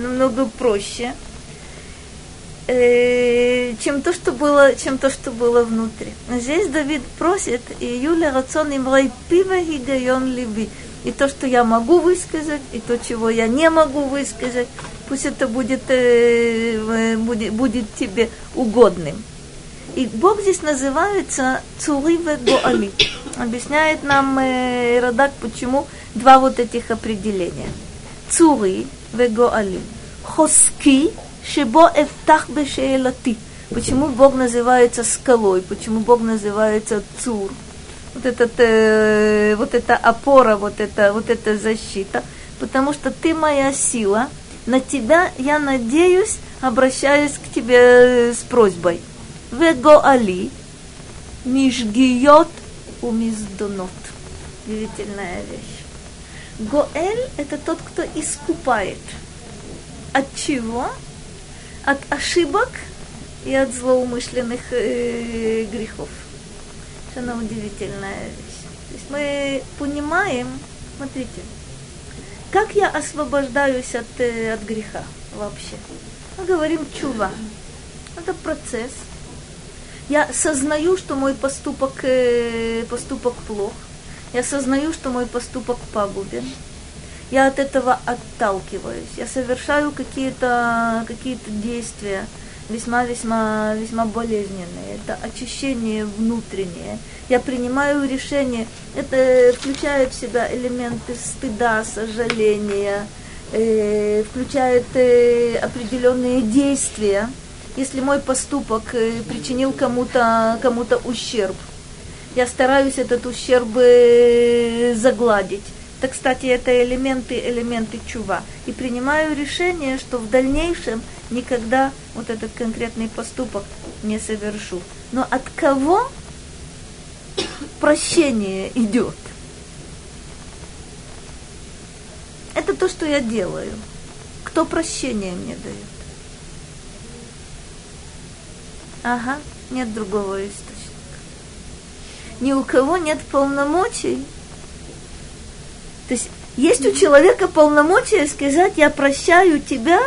намного проще. Э, чем то, что было, чем то, что было внутри. Здесь Давид просит, и Юля рацион им пива гигайон либи. И то, что я могу высказать, и то, чего я не могу высказать, пусть это будет, э, будет, будет тебе угодным. И Бог здесь называется Цуриве Гоали. Объясняет нам э, Радак, почему два вот этих определения. Цури Вегоали. Хоски Шебо Эфтах Бешеэлати. Почему Бог называется скалой? Почему Бог называется Цур? Вот, этот, э, вот эта опора, вот эта, вот эта защита. Потому что ты моя сила. На тебя я надеюсь, обращаюсь к тебе э, с просьбой. Вегоали, Мишгиот у Миздонот. Удивительная вещь. Гоэль – это тот, кто искупает. От чего? От ошибок и от злоумышленных э, грехов. Это удивительная вещь. То есть мы понимаем, смотрите, как я освобождаюсь от, э, от греха вообще. Мы говорим чува. Это процесс – я сознаю, что мой поступок, э, поступок плох. Я сознаю, что мой поступок пагубен. Я от этого отталкиваюсь. Я совершаю какие-то какие действия весьма-весьма весьма болезненные. Это очищение внутреннее. Я принимаю решение. Это включает в себя элементы стыда, сожаления, э, включает э, определенные действия если мой поступок э, причинил кому-то кому ущерб. Я стараюсь этот ущерб э, загладить. Это, кстати, это элементы, элементы чува. И принимаю решение, что в дальнейшем никогда вот этот конкретный поступок не совершу. Но от кого прощение идет? Это то, что я делаю. Кто прощение мне дает? Ага, нет другого источника. Ни у кого нет полномочий. То есть есть у человека полномочия сказать, я прощаю тебя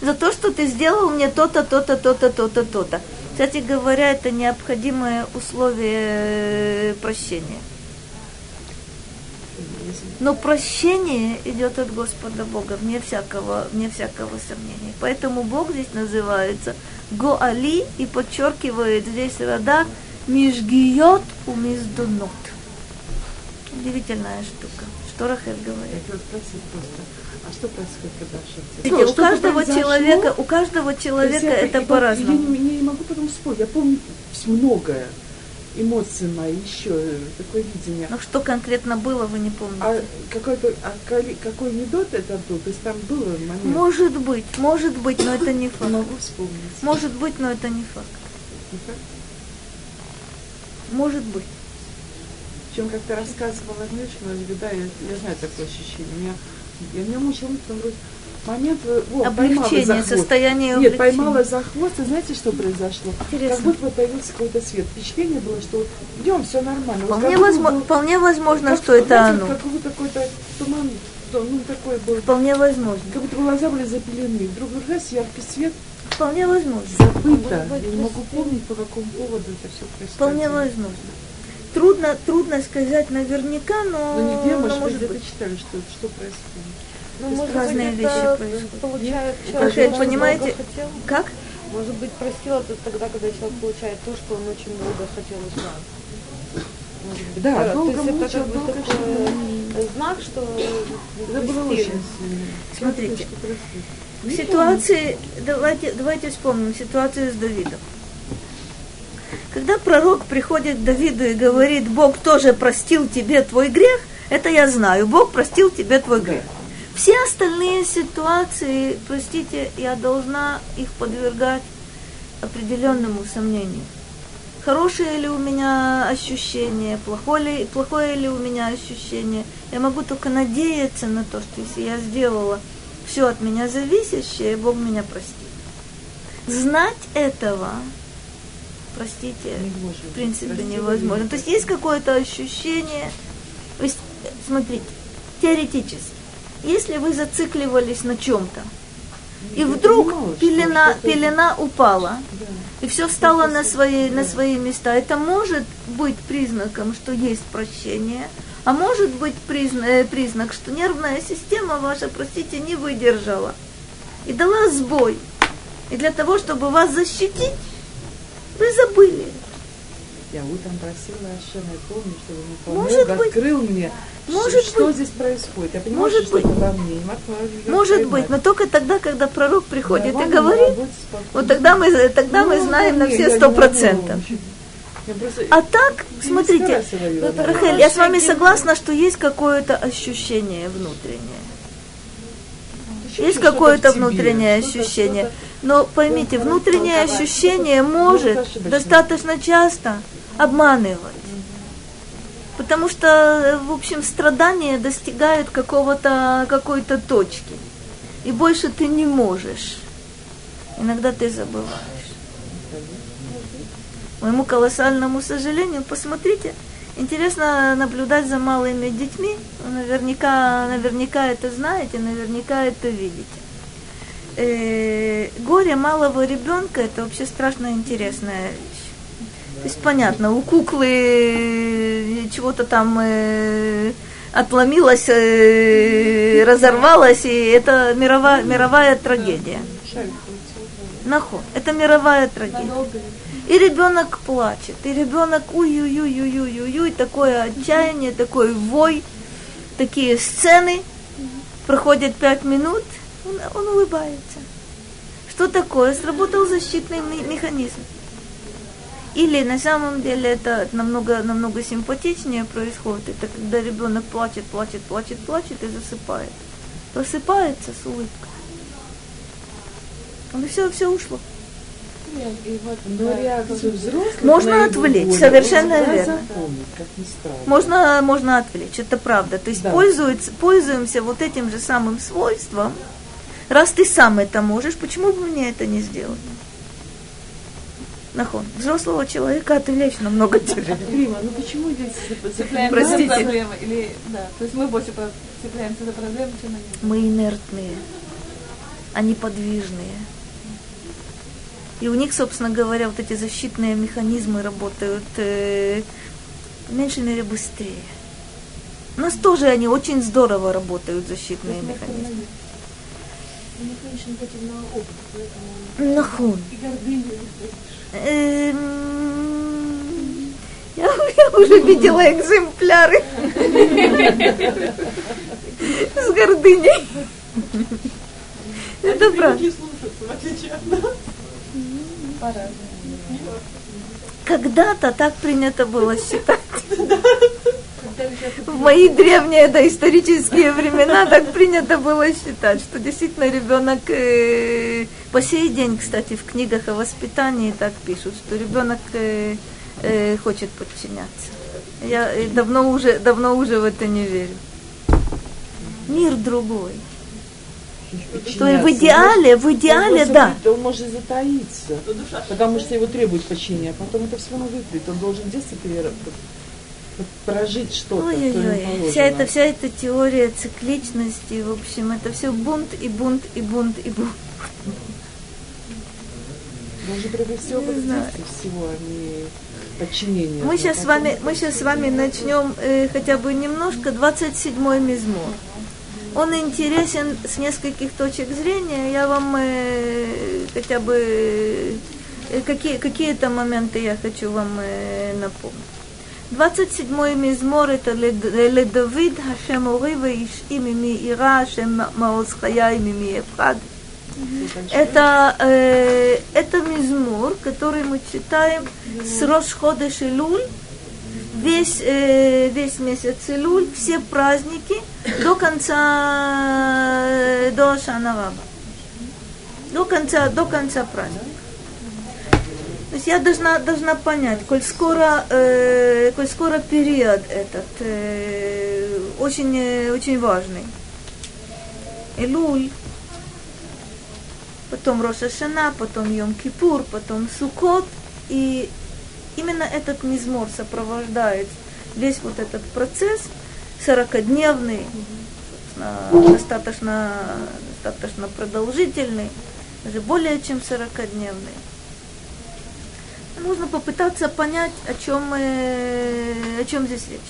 за то, что ты сделал мне то-то, то-то, то-то, то-то, то-то. Кстати говоря, это необходимое условие прощения. Но прощение идет от Господа Бога, вне всякого, вне всякого сомнения. Поэтому Бог здесь называется Гоали и подчеркивает здесь Радак Мижгиот у Миздунот. Удивительная штука. Что Рахель говорит? Я спросить просто, а что происходит, когда ошибся? Ну, у каждого человека, у каждого человека это по-разному. Я не, не могу потом вспомнить. Я помню многое эмоции мои еще, такое видение. Но что конкретно было, вы не помните? А какой-то, а какой анекдот это был? То есть там было момент? Может быть, может быть, но это не факт. Могу вспомнить. Может быть, но это не факт. Не факт? Может быть. Причем как-то рассказывала женщина, да, я, я знаю такое ощущение. Меня, я меня потому вроде момент вот, облегчение, состояние Нет, поймала за хвост, и знаете, что произошло? Интересно. Как будто появился какой-то свет. Впечатление было, что идем, все нормально. Вполне, возможно, был, вполне возможно, как, что это знаете, оно. Как будто какой-то туман, ну такой был. Вполне возможно. Как будто глаза были запелены. Вдруг раз яркий свет. Вполне возможно. Забыто. Я не могу помнить, по какому поводу это все происходит. Вполне возможно. Трудно, трудно сказать наверняка, но... Но нигде, может, но, может быть, читали, что, что происходит. Ну, может разные быть, вещи происходят. Получает человек, понимаете, как? Может быть, простил это тогда, когда человек получает то, что он очень долго хотел узнать. Быть, да, да, долго то есть это как бы такой знак, что это было очень Смотрите, в ситуации, давайте, давайте вспомним ситуацию с Давидом. Когда пророк приходит к Давиду и говорит, Бог тоже простил тебе твой грех, это я знаю, Бог простил тебе твой грех. Все остальные ситуации, простите, я должна их подвергать определенному сомнению. Хорошее ли у меня ощущение, плохое ли, плохое ли у меня ощущение. Я могу только надеяться на то, что если я сделала все от меня зависящее, Бог меня простит. Знать этого, простите, в принципе невозможно. То есть есть какое-то ощущение, то есть, смотрите, теоретически, если вы зацикливались на чем-то, и вдруг пелена, пелена упала, и все стало на свои, на свои места. Это может быть признаком, что есть прощение, а может быть признак, э, признак, что нервная система ваша, простите, не выдержала и дала сбой. И для того, чтобы вас защитить, вы забыли. Я утром просила Ашема, я помню, чтобы он Может быть, открыл мне, может что, быть, здесь происходит. Я понимаю, может что быть. во мне. Не могла может поймать. быть, но только тогда, когда пророк приходит да, и говорит, вот тогда мы, тогда ну, мы знаем ну, на все сто процентов. А так, смотрите, Рахель, я с вами согласна, что есть какое-то ощущение внутреннее. Есть какое-то внутреннее ощущение. Но поймите, внутреннее ощущение может достаточно часто обманывать. Потому что, в общем, страдания достигают какого-то, какой-то точки. И больше ты не можешь. Иногда ты забываешь. Моему колоссальному сожалению, посмотрите, интересно наблюдать за малыми детьми. Наверняка, наверняка это знаете, наверняка это видите. Э, горе малого ребенка это вообще страшно интересная вещь. То есть понятно, у куклы э, чего-то там э, отломилось, э, разорвалось, и это мировая, мировая трагедия. Нахо, это мировая трагедия. И ребенок плачет, и ребенок уй-уй-уй-уй-уй-уй, такое отчаяние, такой вой, такие сцены. Проходит пять минут, он, он улыбается. Что такое? Сработал защитный механизм. Или на самом деле это намного, намного симпатичнее происходит. Это когда ребенок плачет, плачет, плачет, плачет и засыпает. Просыпается с улыбкой. И все, все ушло. Можно отвлечь, совершенно верно. можно, можно отвлечь, это правда. То есть да. пользуется, пользуемся вот этим же самым свойством. Раз ты сам это можешь, почему бы мне это не сделать? Нахон. Взрослого человека отвлечь намного тяжелее. Рима, ну почему здесь цепляемся за проблемы? Или, да, то есть мы больше цепляемся за проблемы, чем они? Мы инертные, они подвижные. И у них, собственно говоря, вот эти защитные механизмы работают э, в меньшей мере быстрее. У нас тоже они очень здорово работают, защитные механизмы. Нахон. Эм, я, я уже видела экземпляры с гордыней. Это правда. Когда-то так принято было считать. В мои древние доисторические времена так принято было считать, что действительно ребенок э, по сей день, кстати, в книгах о воспитании так пишут, что ребенок э, э, хочет подчиняться. Я давно уже, давно уже в это не верю. Мир другой. То есть в идеале, в идеале, он да. Он может затаиться, потому что его требует подчинения, а потом это все равно выпрет. Он должен в детстве прожить что-то. Ой-ой-ой, вся эта, вся эта теория цикличности, в общем, это все бунт и бунт и бунт и бунт. Может, прежде всего, всего, а не подчинение. Мы сейчас, с вами, мы сейчас с вами начнем э, хотя бы немножко 27-й мизмор. Он интересен с нескольких точек зрения. Я вам э, хотя бы э, какие, какие-то моменты я хочу вам э, напомнить. 27-й мизмор это Ледовид, Хашем Урива, Иши, Мими Ира, Хашем Маоз Хая, Мими Это, э, это мизмор, который мы читаем с Рошхода Шилуль, весь, э, весь месяц Илюль, все праздники до конца, э, до Шанаваба. До конца, до конца праздника. То есть я должна, должна понять, коль скоро, э, коль скоро период этот э, очень, э, очень важный. Илуль, потом Роша Шана, потом Йом Кипур, потом Сукот. И именно этот мизмор сопровождает весь вот этот процесс, сорокодневный, достаточно, достаточно, достаточно продолжительный, даже более чем 40-дневный нужно попытаться понять, о чем, э, о чем здесь речь.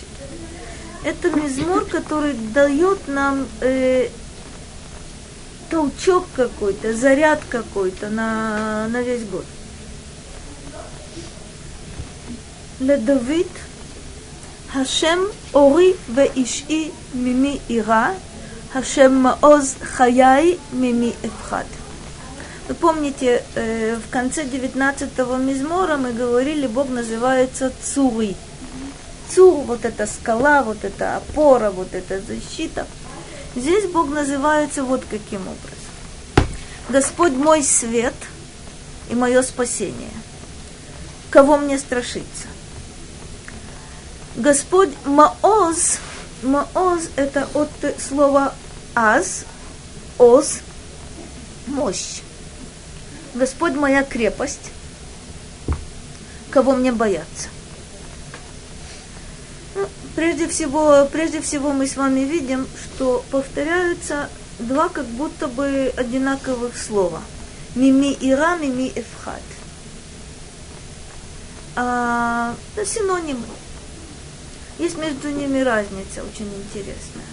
Это мизмор, который дает нам э, толчок какой-то, заряд какой-то на, на весь год. Ледовит Хашем Ори ве Иши Мими Ира, Хашем Маоз Хаяй Мими Эфхат. Вы помните, э, в конце 19-го мизмора мы говорили, Бог называется Цури. Цур, вот эта скала, вот эта опора, вот эта защита. Здесь Бог называется вот каким образом. Господь мой свет и мое спасение. Кого мне страшиться? Господь Маоз, Маоз это от слова аз, оз, мощь. Господь моя крепость, кого мне бояться. Ну, прежде всего, прежде всего мы с вами видим, что повторяются два как будто бы одинаковых слова. Мими ира, мими эфхат. А, это синонимы. Есть между ними разница очень интересная.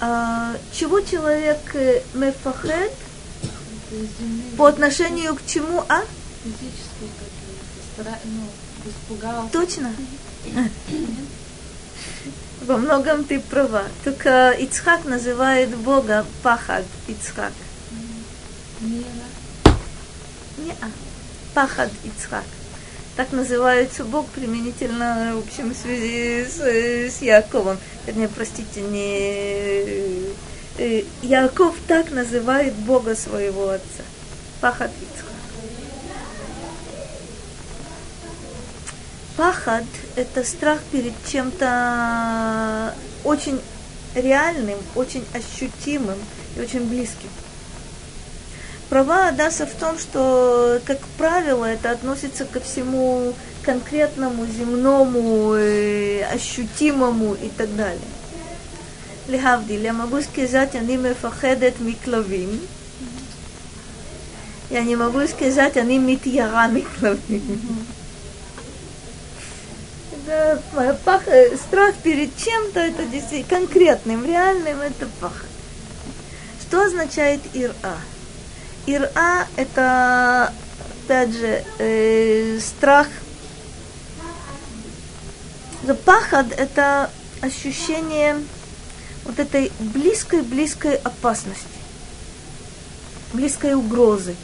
А, чего человек э, мефахет по отношению к чему, а? Ну, испугался. Точно? Во многом ты права. Только Ицхак называет Бога Пахад Ицхак. Не, а. Пахад Ицхак. Так называется Бог применительно, в общем, в связи с, с Яковом. Вернее, простите, не... Э, Яков так называет Бога своего отца. Пахад Ицхак. Пахад – это страх перед чем-то очень реальным, очень ощутимым и очень близким. Права Адаса в том, что, как правило, это относится ко всему конкретному, земному, э, ощутимому и так далее. להבדיל, я могу сказать, אני מפחדת מכלבים, я не могу сказать, אני מתיירה מכלבים. Это пах, страх перед чем-то, это действительно конкретным, реальным, это пахот. Что означает ира? Ира – это, опять же, э, страх. Пахад – это ощущение вот этой близкой-близкой опасности, близкой угрозы.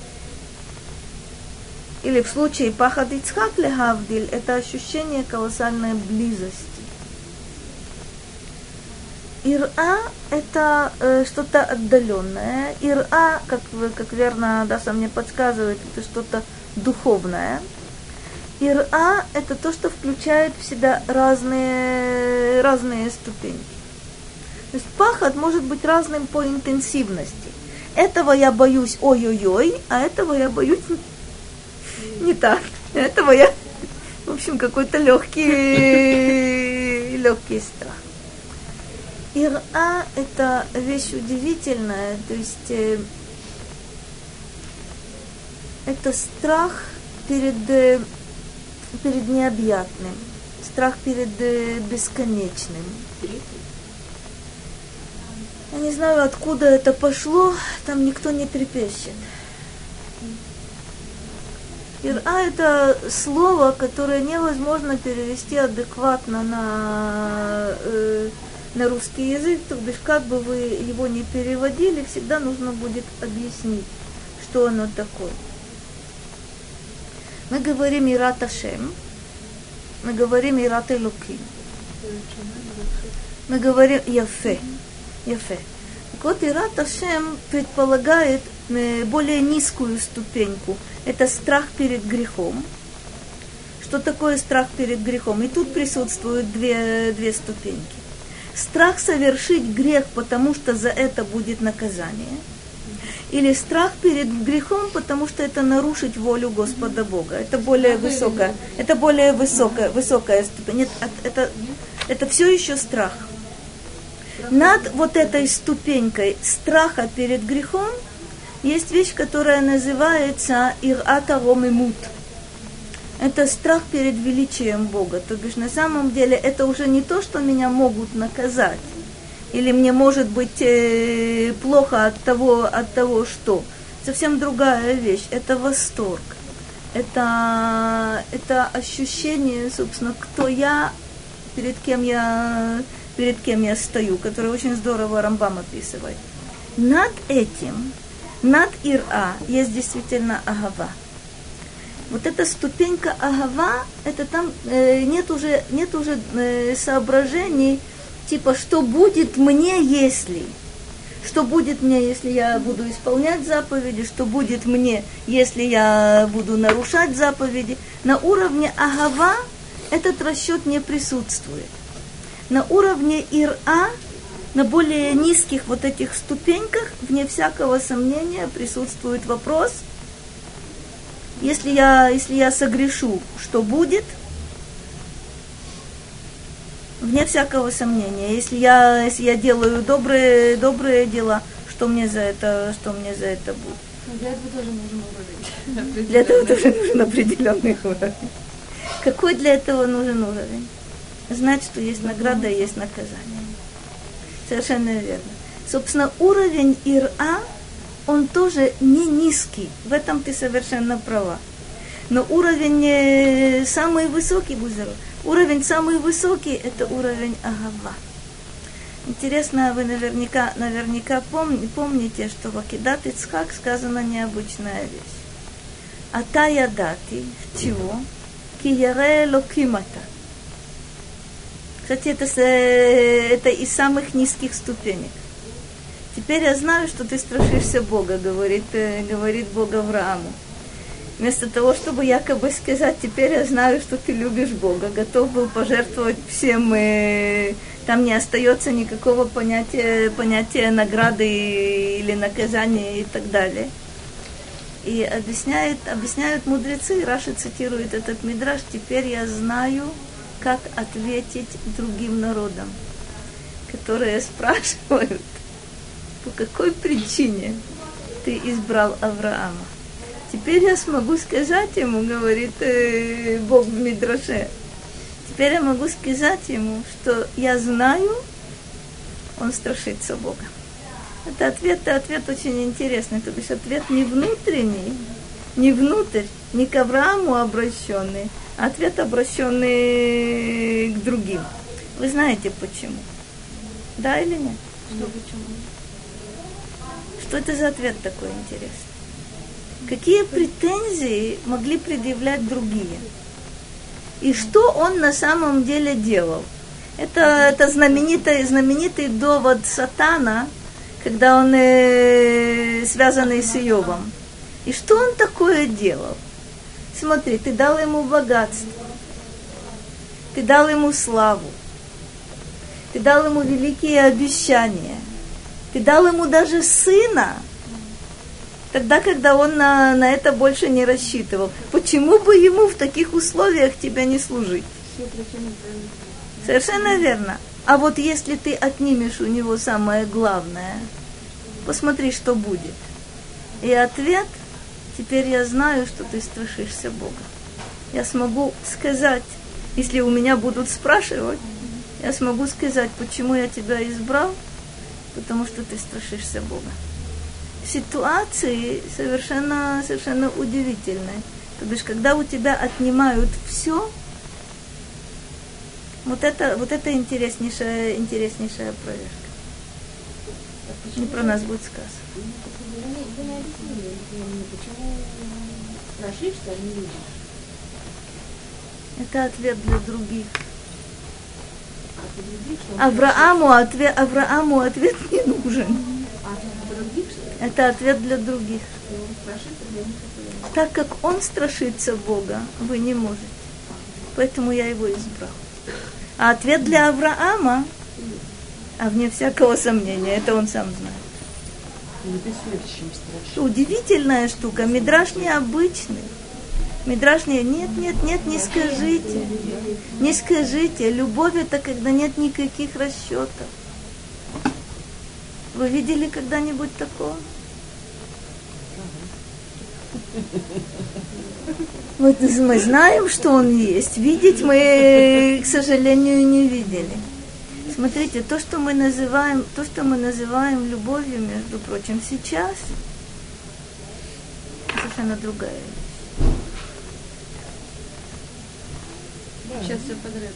Или в случае пахад Ицхак лехавдиль, это ощущение колоссальной близости. Ира – это э, что-то отдаленное. Ира, как, вы, как верно Даса мне подсказывает, это что-то духовное. Ира – это то, что включает в себя разные, разные ступеньки. То есть пахот может быть разным по интенсивности. Этого я боюсь ой-ой-ой, а этого я боюсь не так. Этого я, в общем, какой-то легкий, легкий страх. Ира – это вещь удивительная, то есть э, это страх перед, э, перед необъятным, страх перед э, бесконечным. Я не знаю, откуда это пошло, там никто не трепещет. Ира – это слово, которое невозможно перевести адекватно на э, на русский язык, то бишь как бы вы его не переводили, всегда нужно будет объяснить, что оно такое. Мы говорим Ират Ашем, мы говорим Ират Элуким, мы говорим Яфе, Яфе. Так вот, Ират Ашем предполагает э, более низкую ступеньку. Это страх перед грехом. Что такое страх перед грехом? И тут присутствуют две, две ступеньки. Страх совершить грех, потому что за это будет наказание. Или страх перед грехом, потому что это нарушить волю Господа Бога. Это более высокая, это более высокая, высокая ступень. Нет, это, это все еще страх. Над вот этой ступенькой страха перед грехом есть вещь, которая называется ирата ромимут. Это страх перед величием Бога. То бишь на самом деле это уже не то, что меня могут наказать. Или мне может быть э, плохо от того, от того, что. Совсем другая вещь. Это восторг. Это, это ощущение, собственно, кто я, перед кем я, перед кем я стою, которое очень здорово Рамбам описывает. Над этим над Ира есть действительно Агава. Вот эта ступенька Агава, это там э, нет уже, нет уже э, соображений, типа, что будет мне, если. Что будет мне, если я буду исполнять заповеди, что будет мне, если я буду нарушать заповеди. На уровне Агава этот расчет не присутствует. На уровне Ира на более низких вот этих ступеньках, вне всякого сомнения, присутствует вопрос, если я, если я согрешу, что будет? Вне всякого сомнения. Если я, если я делаю добрые, добрые дела, что мне за это, что мне за это будет? Но для этого тоже нужен уровень. Для этого тоже нужен определенный уровень. Какой для этого нужен уровень? Знать, что есть награда и есть наказание. Совершенно верно. Собственно, уровень Ира, он тоже не низкий. В этом ты совершенно права. Но уровень э, самый высокий, Бузеров, уровень самый высокий – это уровень Агава. Интересно, вы наверняка, наверняка помни, помните, что в Акидат Ицхак сказана необычная вещь. Атая дати, чего? Кияре локимата. Кстати, это, это из самых низких ступенек. Теперь я знаю, что ты страшишься Бога, говорит, э, говорит Бог Аврааму. Вместо того, чтобы якобы сказать, теперь я знаю, что ты любишь Бога, готов был пожертвовать всем, э, там не остается никакого понятия, понятия награды или наказания и так далее. И объясняет, объясняют мудрецы, Раша цитирует этот мидраж, теперь я знаю, как ответить другим народам, которые спрашивают, по какой причине ты избрал Авраама. Теперь я смогу сказать ему, говорит э, Бог в Мидраше, теперь я могу сказать ему, что я знаю, он страшится Бога. Это ответ, это ответ очень интересный, то есть ответ не внутренний, не внутрь, не к Аврааму обращенный, Ответ обращенный к другим. Вы знаете почему? Да или нет? Что почему? Что это за ответ такой интересный? Какие претензии могли предъявлять другие? И что он на самом деле делал? Это, это знаменитый, знаменитый довод сатана, когда он э, связанный с Иовом. И что он такое делал? Смотри, ты дал ему богатство, ты дал ему славу, ты дал ему великие обещания, ты дал ему даже сына, тогда, когда он на, на это больше не рассчитывал. Почему бы ему в таких условиях тебя не служить? Совершенно верно. А вот если ты отнимешь у него самое главное, посмотри, что будет. И ответ – Теперь я знаю, что ты страшишься Бога. Я смогу сказать, если у меня будут спрашивать, я смогу сказать, почему я тебя избрал, потому что ты страшишься Бога. Ситуации совершенно, совершенно удивительные. То бишь, когда у тебя отнимают все, вот это, вот это интереснейшая, интереснейшая проверка. Не про нас будет сказано. Нашли, что они люди? Это ответ для других. Аврааму ответ, Аврааму ответ не нужен. Это ответ для других. Так как он страшится Бога, вы не можете. Поэтому я его избрал. А ответ для Авраама, а вне всякого сомнения, это он сам знает. Удивительная штука. Мидраш необычный. Мидраш не, нет, нет, нет, не скажите. Не скажите. Любовь это когда нет никаких расчетов. Вы видели когда-нибудь такого? Вот мы знаем, что он есть. Видеть мы, к сожалению, не видели. Смотрите, то, что мы называем, то, что мы называем любовью, между прочим, сейчас, совершенно другая вещь. Сейчас все подряд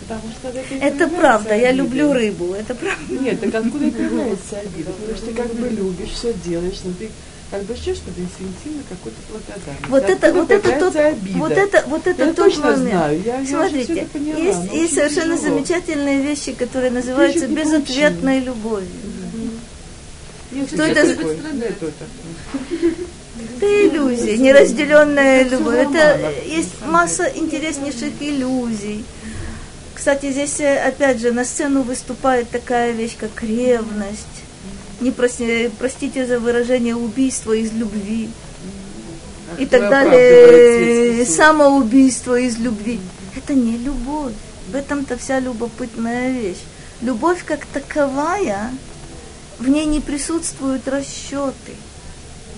Потому что это, это правда, я люблю рыбу, это правда. Нет, так откуда появляется обида? Потому что ты как бы любишь, все делаешь, но ты как бы чувствуешь, что ты инстинктивно какой-то благодарность. Вот это, вот это тот, обида. вот это, вот это я тот точно момент. знаю. Я, я Смотрите, уже поняла, есть, но есть совершенно тяжело. замечательные вещи, которые называются безответной любовью. Нет, Что это-. Это иллюзия, неразделенная любовь. Это есть масса интереснейших иллюзий. Кстати, здесь э, опять же на сцену выступает такая вещь, как ревность. Не проси- простите за выражение убийство из любви и так далее, самоубийство из любви. Это не любовь. В этом-то вся любопытная вещь. Любовь как таковая, в ней не присутствуют расчеты.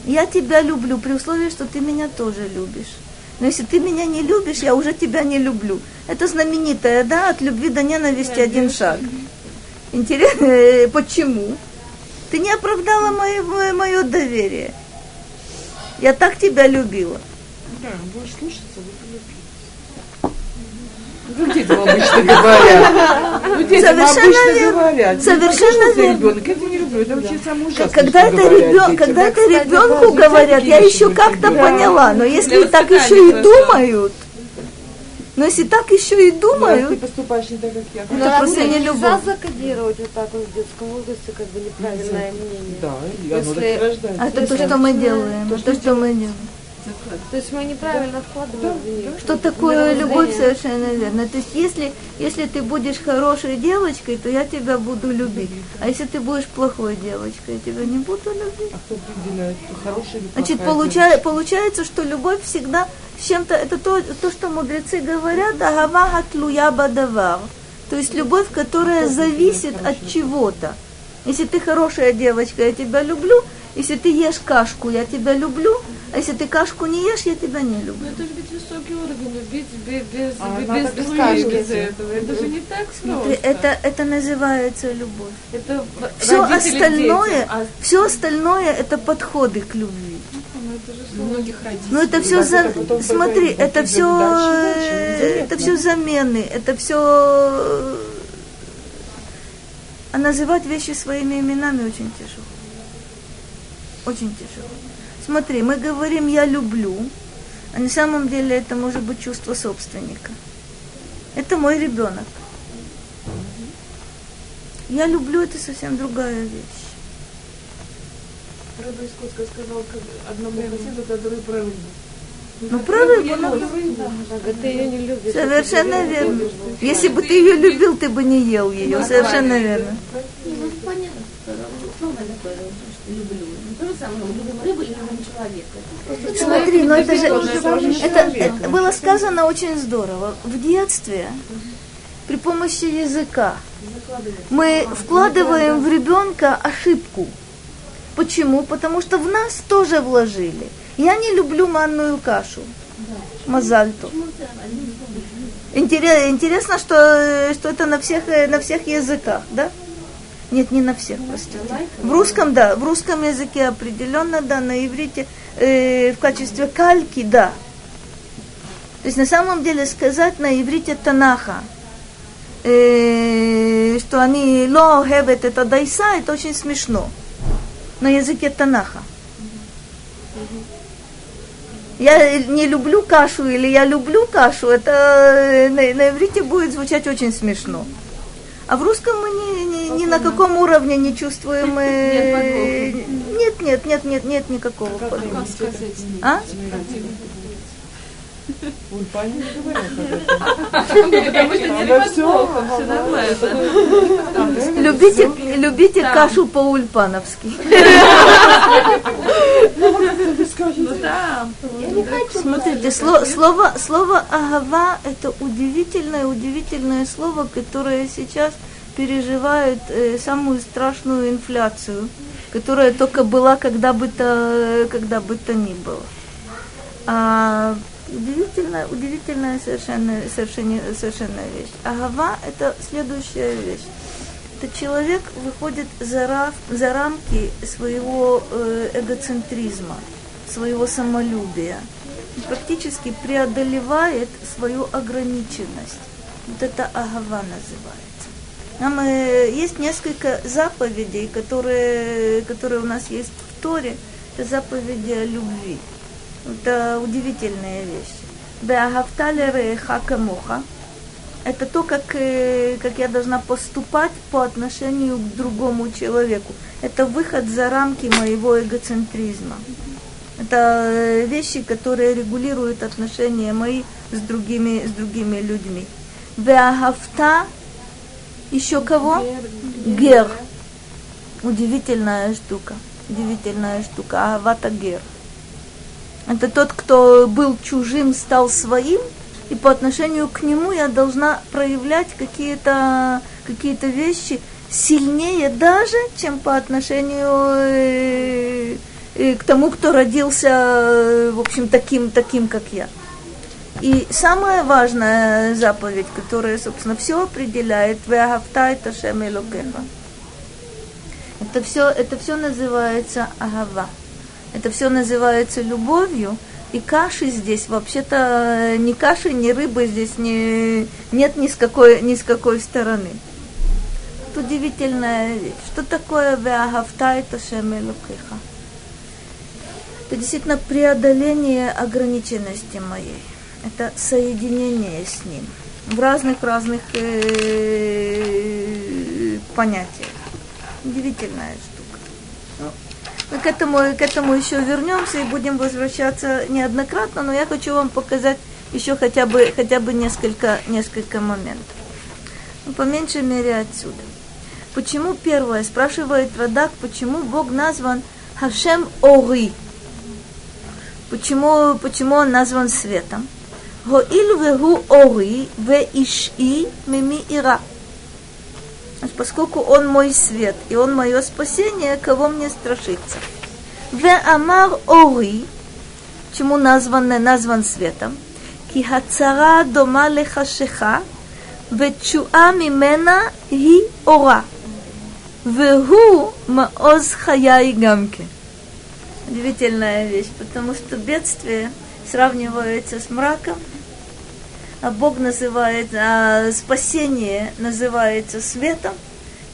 Я тебя люблю при условии, что ты меня тоже любишь. Но если ты меня не любишь, я уже тебя не люблю. Это знаменитое, да, от любви до ненависти один шаг. Интересно, э, почему? Ты не оправдала мое, мое доверие. Я так тебя любила. Да, будешь слушаться, вы полюбитесь. Ну, детям обычно говорят. Ну, детям Совершенно обычно верно. говорят. Совершенно ну, верно. ребенок? Это не люблю, это вообще самое ужасное, Когда это, ребен, когда это ребенку говорят, я еще как-то поняла, но если так еще и думают, но если так еще и Ну, раз ты поступаешь не так, как я. Это просто не нельзя любовь. закодировать вот так вот в детском возрасте как бы неправильное мнение. Да, и оно так Если- и рождается. а это то, что мы делаем, то, то, что что мы делаем. То есть мы неправильно вкладываем в них. Что такое любовь, совершенно верно. То есть если, если ты будешь хорошей девочкой, то я тебя буду любить. А если ты будешь плохой девочкой, я тебя не буду любить. А кто определяет, кто хороший или Значит, получа- получается, что любовь всегда с чем-то, это то, то, что мудрецы говорят, агава хатлуя бадавар. То есть любовь, которая зависит от чего-то. Если ты хорошая девочка, я тебя люблю. Если ты ешь кашку, я тебя люблю. А если ты кашку не ешь, я тебя не Ну люблю. это же ведь высокий уровень, любить без, без, А, без, без, так и любви, скажет. без этого. Это же не так просто. это, это называется любовь. это Все остальное, детям, а все остальное это подходы к любви. ну, это же сложно. многих родителей. Ну это все за... Смотри, это все, дальше, это все замены, это все. А называть вещи своими именами очень тяжело. Очень тяжело. Смотри, мы говорим я люблю, а на самом деле это может быть чувство собственника. Это мой ребенок. Я люблю это совсем другая вещь. Рыба из Кутска сказал как одному хасиду, который про рыбу. Ну, про рыбу, ну, ты ее не любишь. Совершенно верно. любишь. Если бы ты ее любил, ты бы не ел ее. Совершенно верно. Ну, понятно, что условно такое, что люблю. Ну, то же самое, мы любим рыбу и любим человека. Смотри, но это же это, это было сказано очень здорово. В детстве при помощи языка мы вкладываем в ребенка ошибку. Почему? Потому что в нас тоже вложили. Я не люблю манную кашу. Мазальту. Интере- Интересно, что, что это на всех, на всех языках, да? Нет, не на всех, простите. В русском, да, в русском языке определенно, да, на иврите э, в качестве кальки, да. То есть на самом деле сказать на иврите Танаха, э, что они ло хевет это дайса, это очень смешно. На языке Танаха. Я не люблю кашу или я люблю кашу, это э, на, на иврите будет звучать очень смешно. А в русском мы ни, ни, ни на каком уровне не чувствуем. э, Нет, нет, нет, нет, нет никакого? А? Ульпане не говорят об этом. Потому что не Да все, нормально. Любите, любите кашу по-ульпановски. Смотрите, сло- слово, слово агава это удивительное, удивительное слово, которое сейчас переживают э, самую страшную инфляцию, которая только была когда бы то, когда бы то ни было. А, удивительная, удивительная совершенно, совершенно, совершенно вещь. Агава – это следующая вещь. Это человек выходит за, рав, за рамки своего э, эгоцентризма, своего самолюбия. Практически преодолевает свою ограниченность. Вот это агава называется. Нам э, есть несколько заповедей, которые, которые у нас есть в Торе. Это заповеди о любви. Это удивительная вещь. Беагавтале хакамоха. Это то, как, э, как я должна поступать по отношению к другому человеку. Это выход за рамки моего эгоцентризма. Это э, вещи, которые регулируют отношения мои с другими, с другими людьми. Беагавта еще кого? Гер. Удивительная штука. Удивительная штука. Авата гер. Это тот, кто был чужим, стал своим, и по отношению к нему я должна проявлять какие-то какие вещи сильнее даже, чем по отношению э, э, к тому, кто родился, э, в общем, таким, таким, как я. И самая важная заповедь, которая, собственно, все определяет, «Веагавтай Ташем Элокеха». Это все, это все называется агава. Это все называется любовью. И каши здесь вообще-то ни каши, ни рыбы здесь не, нет ни с, какой, ни с какой стороны. Это удивительная вещь. Что такое «Веагавтай Ташем Элокеха»? Это действительно преодоление ограниченности моей это соединение с ним в разных-разных э, понятиях. Удивительная штука. Мы к этому, к этому еще вернемся и будем возвращаться неоднократно, но я хочу вам показать еще хотя бы, хотя бы несколько, несколько моментов. Ну, по меньшей мере отсюда. Почему первое, спрашивает Радак, почему Бог назван Хашем Ори? Почему, почему он назван светом? Гоил ори ве иши мими ира. Поскольку он мой свет и он мое спасение, кого мне страшиться? В Амар Ори, чему назван, назван светом, כי הצרה דומה לחשיכה, ותשועה ממנה היא אורה. והוא מעוז חיי גם כן. Удивительная вещь, потому что бедствие сравнивается с мраком, а Бог называет, а спасение называется светом,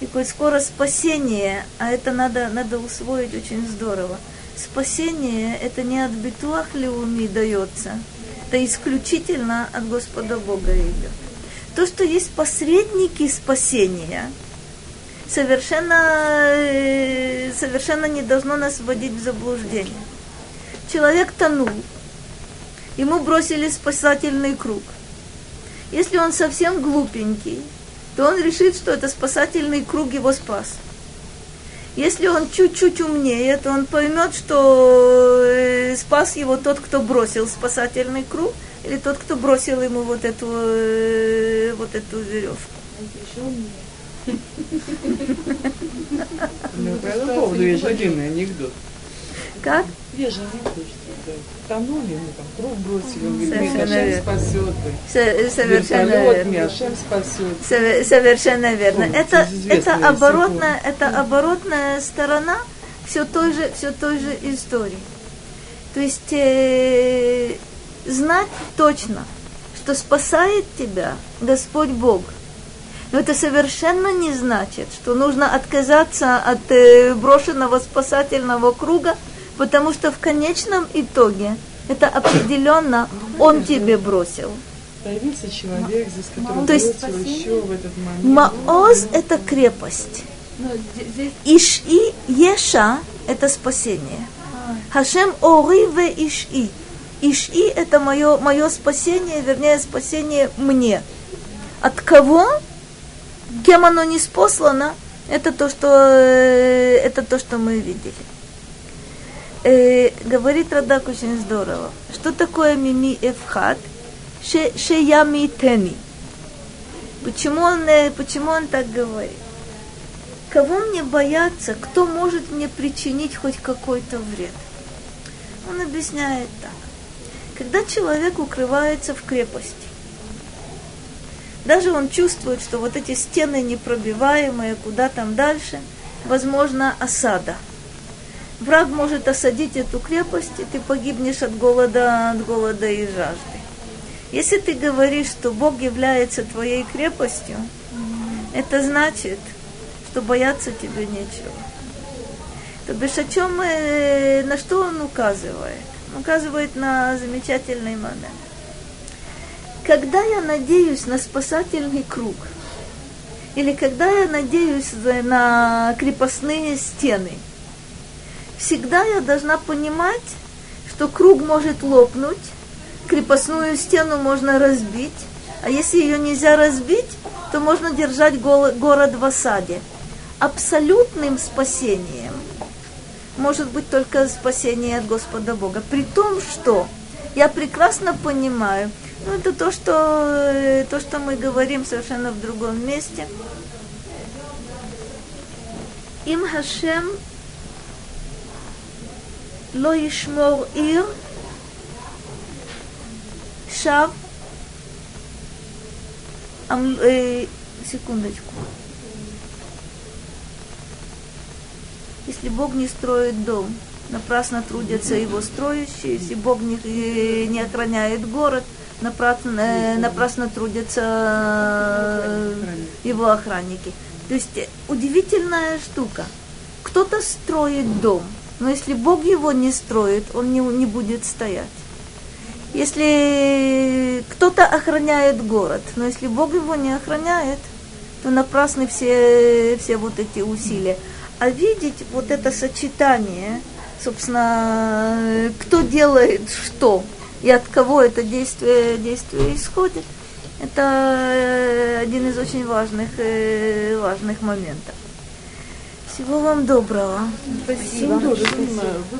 и коль скоро спасение, а это надо, надо усвоить очень здорово, спасение это не от битуах леуми дается, это исключительно от Господа Бога идет. То, что есть посредники спасения, совершенно, э, совершенно не должно нас вводить в заблуждение. Человек тонул, ему бросили спасательный круг – если он совсем глупенький, то он решит, что это спасательный круг его спас. Если он чуть-чуть умнее, то он поймет, что э, спас его тот, кто бросил спасательный круг, или тот, кто бросил ему вот эту, э, вот эту веревку. Ну, по этому поводу есть один анекдот. Как? Есть же анекдот, что тонули, мы там круг бросили, он говорит, Ашем спасет. Совершенно верно. Спасет. Совершенно верно. Это, это, оборотная, это оборотная сторона все той же, все той же истории. То есть э, знать точно, что спасает тебя Господь Бог. Но это совершенно не значит, что нужно отказаться от э, брошенного спасательного круга потому что в конечном итоге это определенно он тебе бросил. Появился человек, здесь, который То есть, еще в этот момент. Маоз – это крепость. Иши Еша – это спасение. Хашем Ори ве Иши. Иши – это мое, мое спасение, вернее, спасение мне. От кого? Кем оно не спослано? Это то, что, э, это то, что мы видели э, говорит Радак очень здорово. Что такое мими эфхат? Шеями тени. Почему он, э, почему он так говорит? Кого мне бояться, кто может мне причинить хоть какой-то вред? Он объясняет так. Когда человек укрывается в крепости, даже он чувствует, что вот эти стены непробиваемые, куда там дальше, возможно, осада. Враг может осадить эту крепость, и ты погибнешь от голода, от голода и жажды. Если ты говоришь, что Бог является твоей крепостью, это значит, что бояться тебе нечего. То бишь, о чем, э, на что он указывает? Он указывает на замечательный момент. Когда я надеюсь на спасательный круг, или когда я надеюсь на крепостные стены, всегда я должна понимать, что круг может лопнуть, крепостную стену можно разбить, а если ее нельзя разбить, то можно держать город в осаде. Абсолютным спасением может быть только спасение от Господа Бога. При том, что я прекрасно понимаю, ну, это то что, э, то, что мы говорим совершенно в другом месте. Им Хашем ишмор ир шав э, секундочку. Если Бог не строит дом, напрасно трудятся его строящие, если Бог не, э, не охраняет город, напрасно, э, напрасно трудятся э, его охранники. То есть удивительная штука. Кто-то строит дом, но если Бог его не строит, он не, не будет стоять. Если кто-то охраняет город, но если Бог его не охраняет, то напрасны все, все вот эти усилия. А видеть вот это сочетание, собственно, кто делает что и от кого это действие, действие исходит, это один из очень важных, э, важных моментов. Всего вам доброго. Спасибо. Спасибо.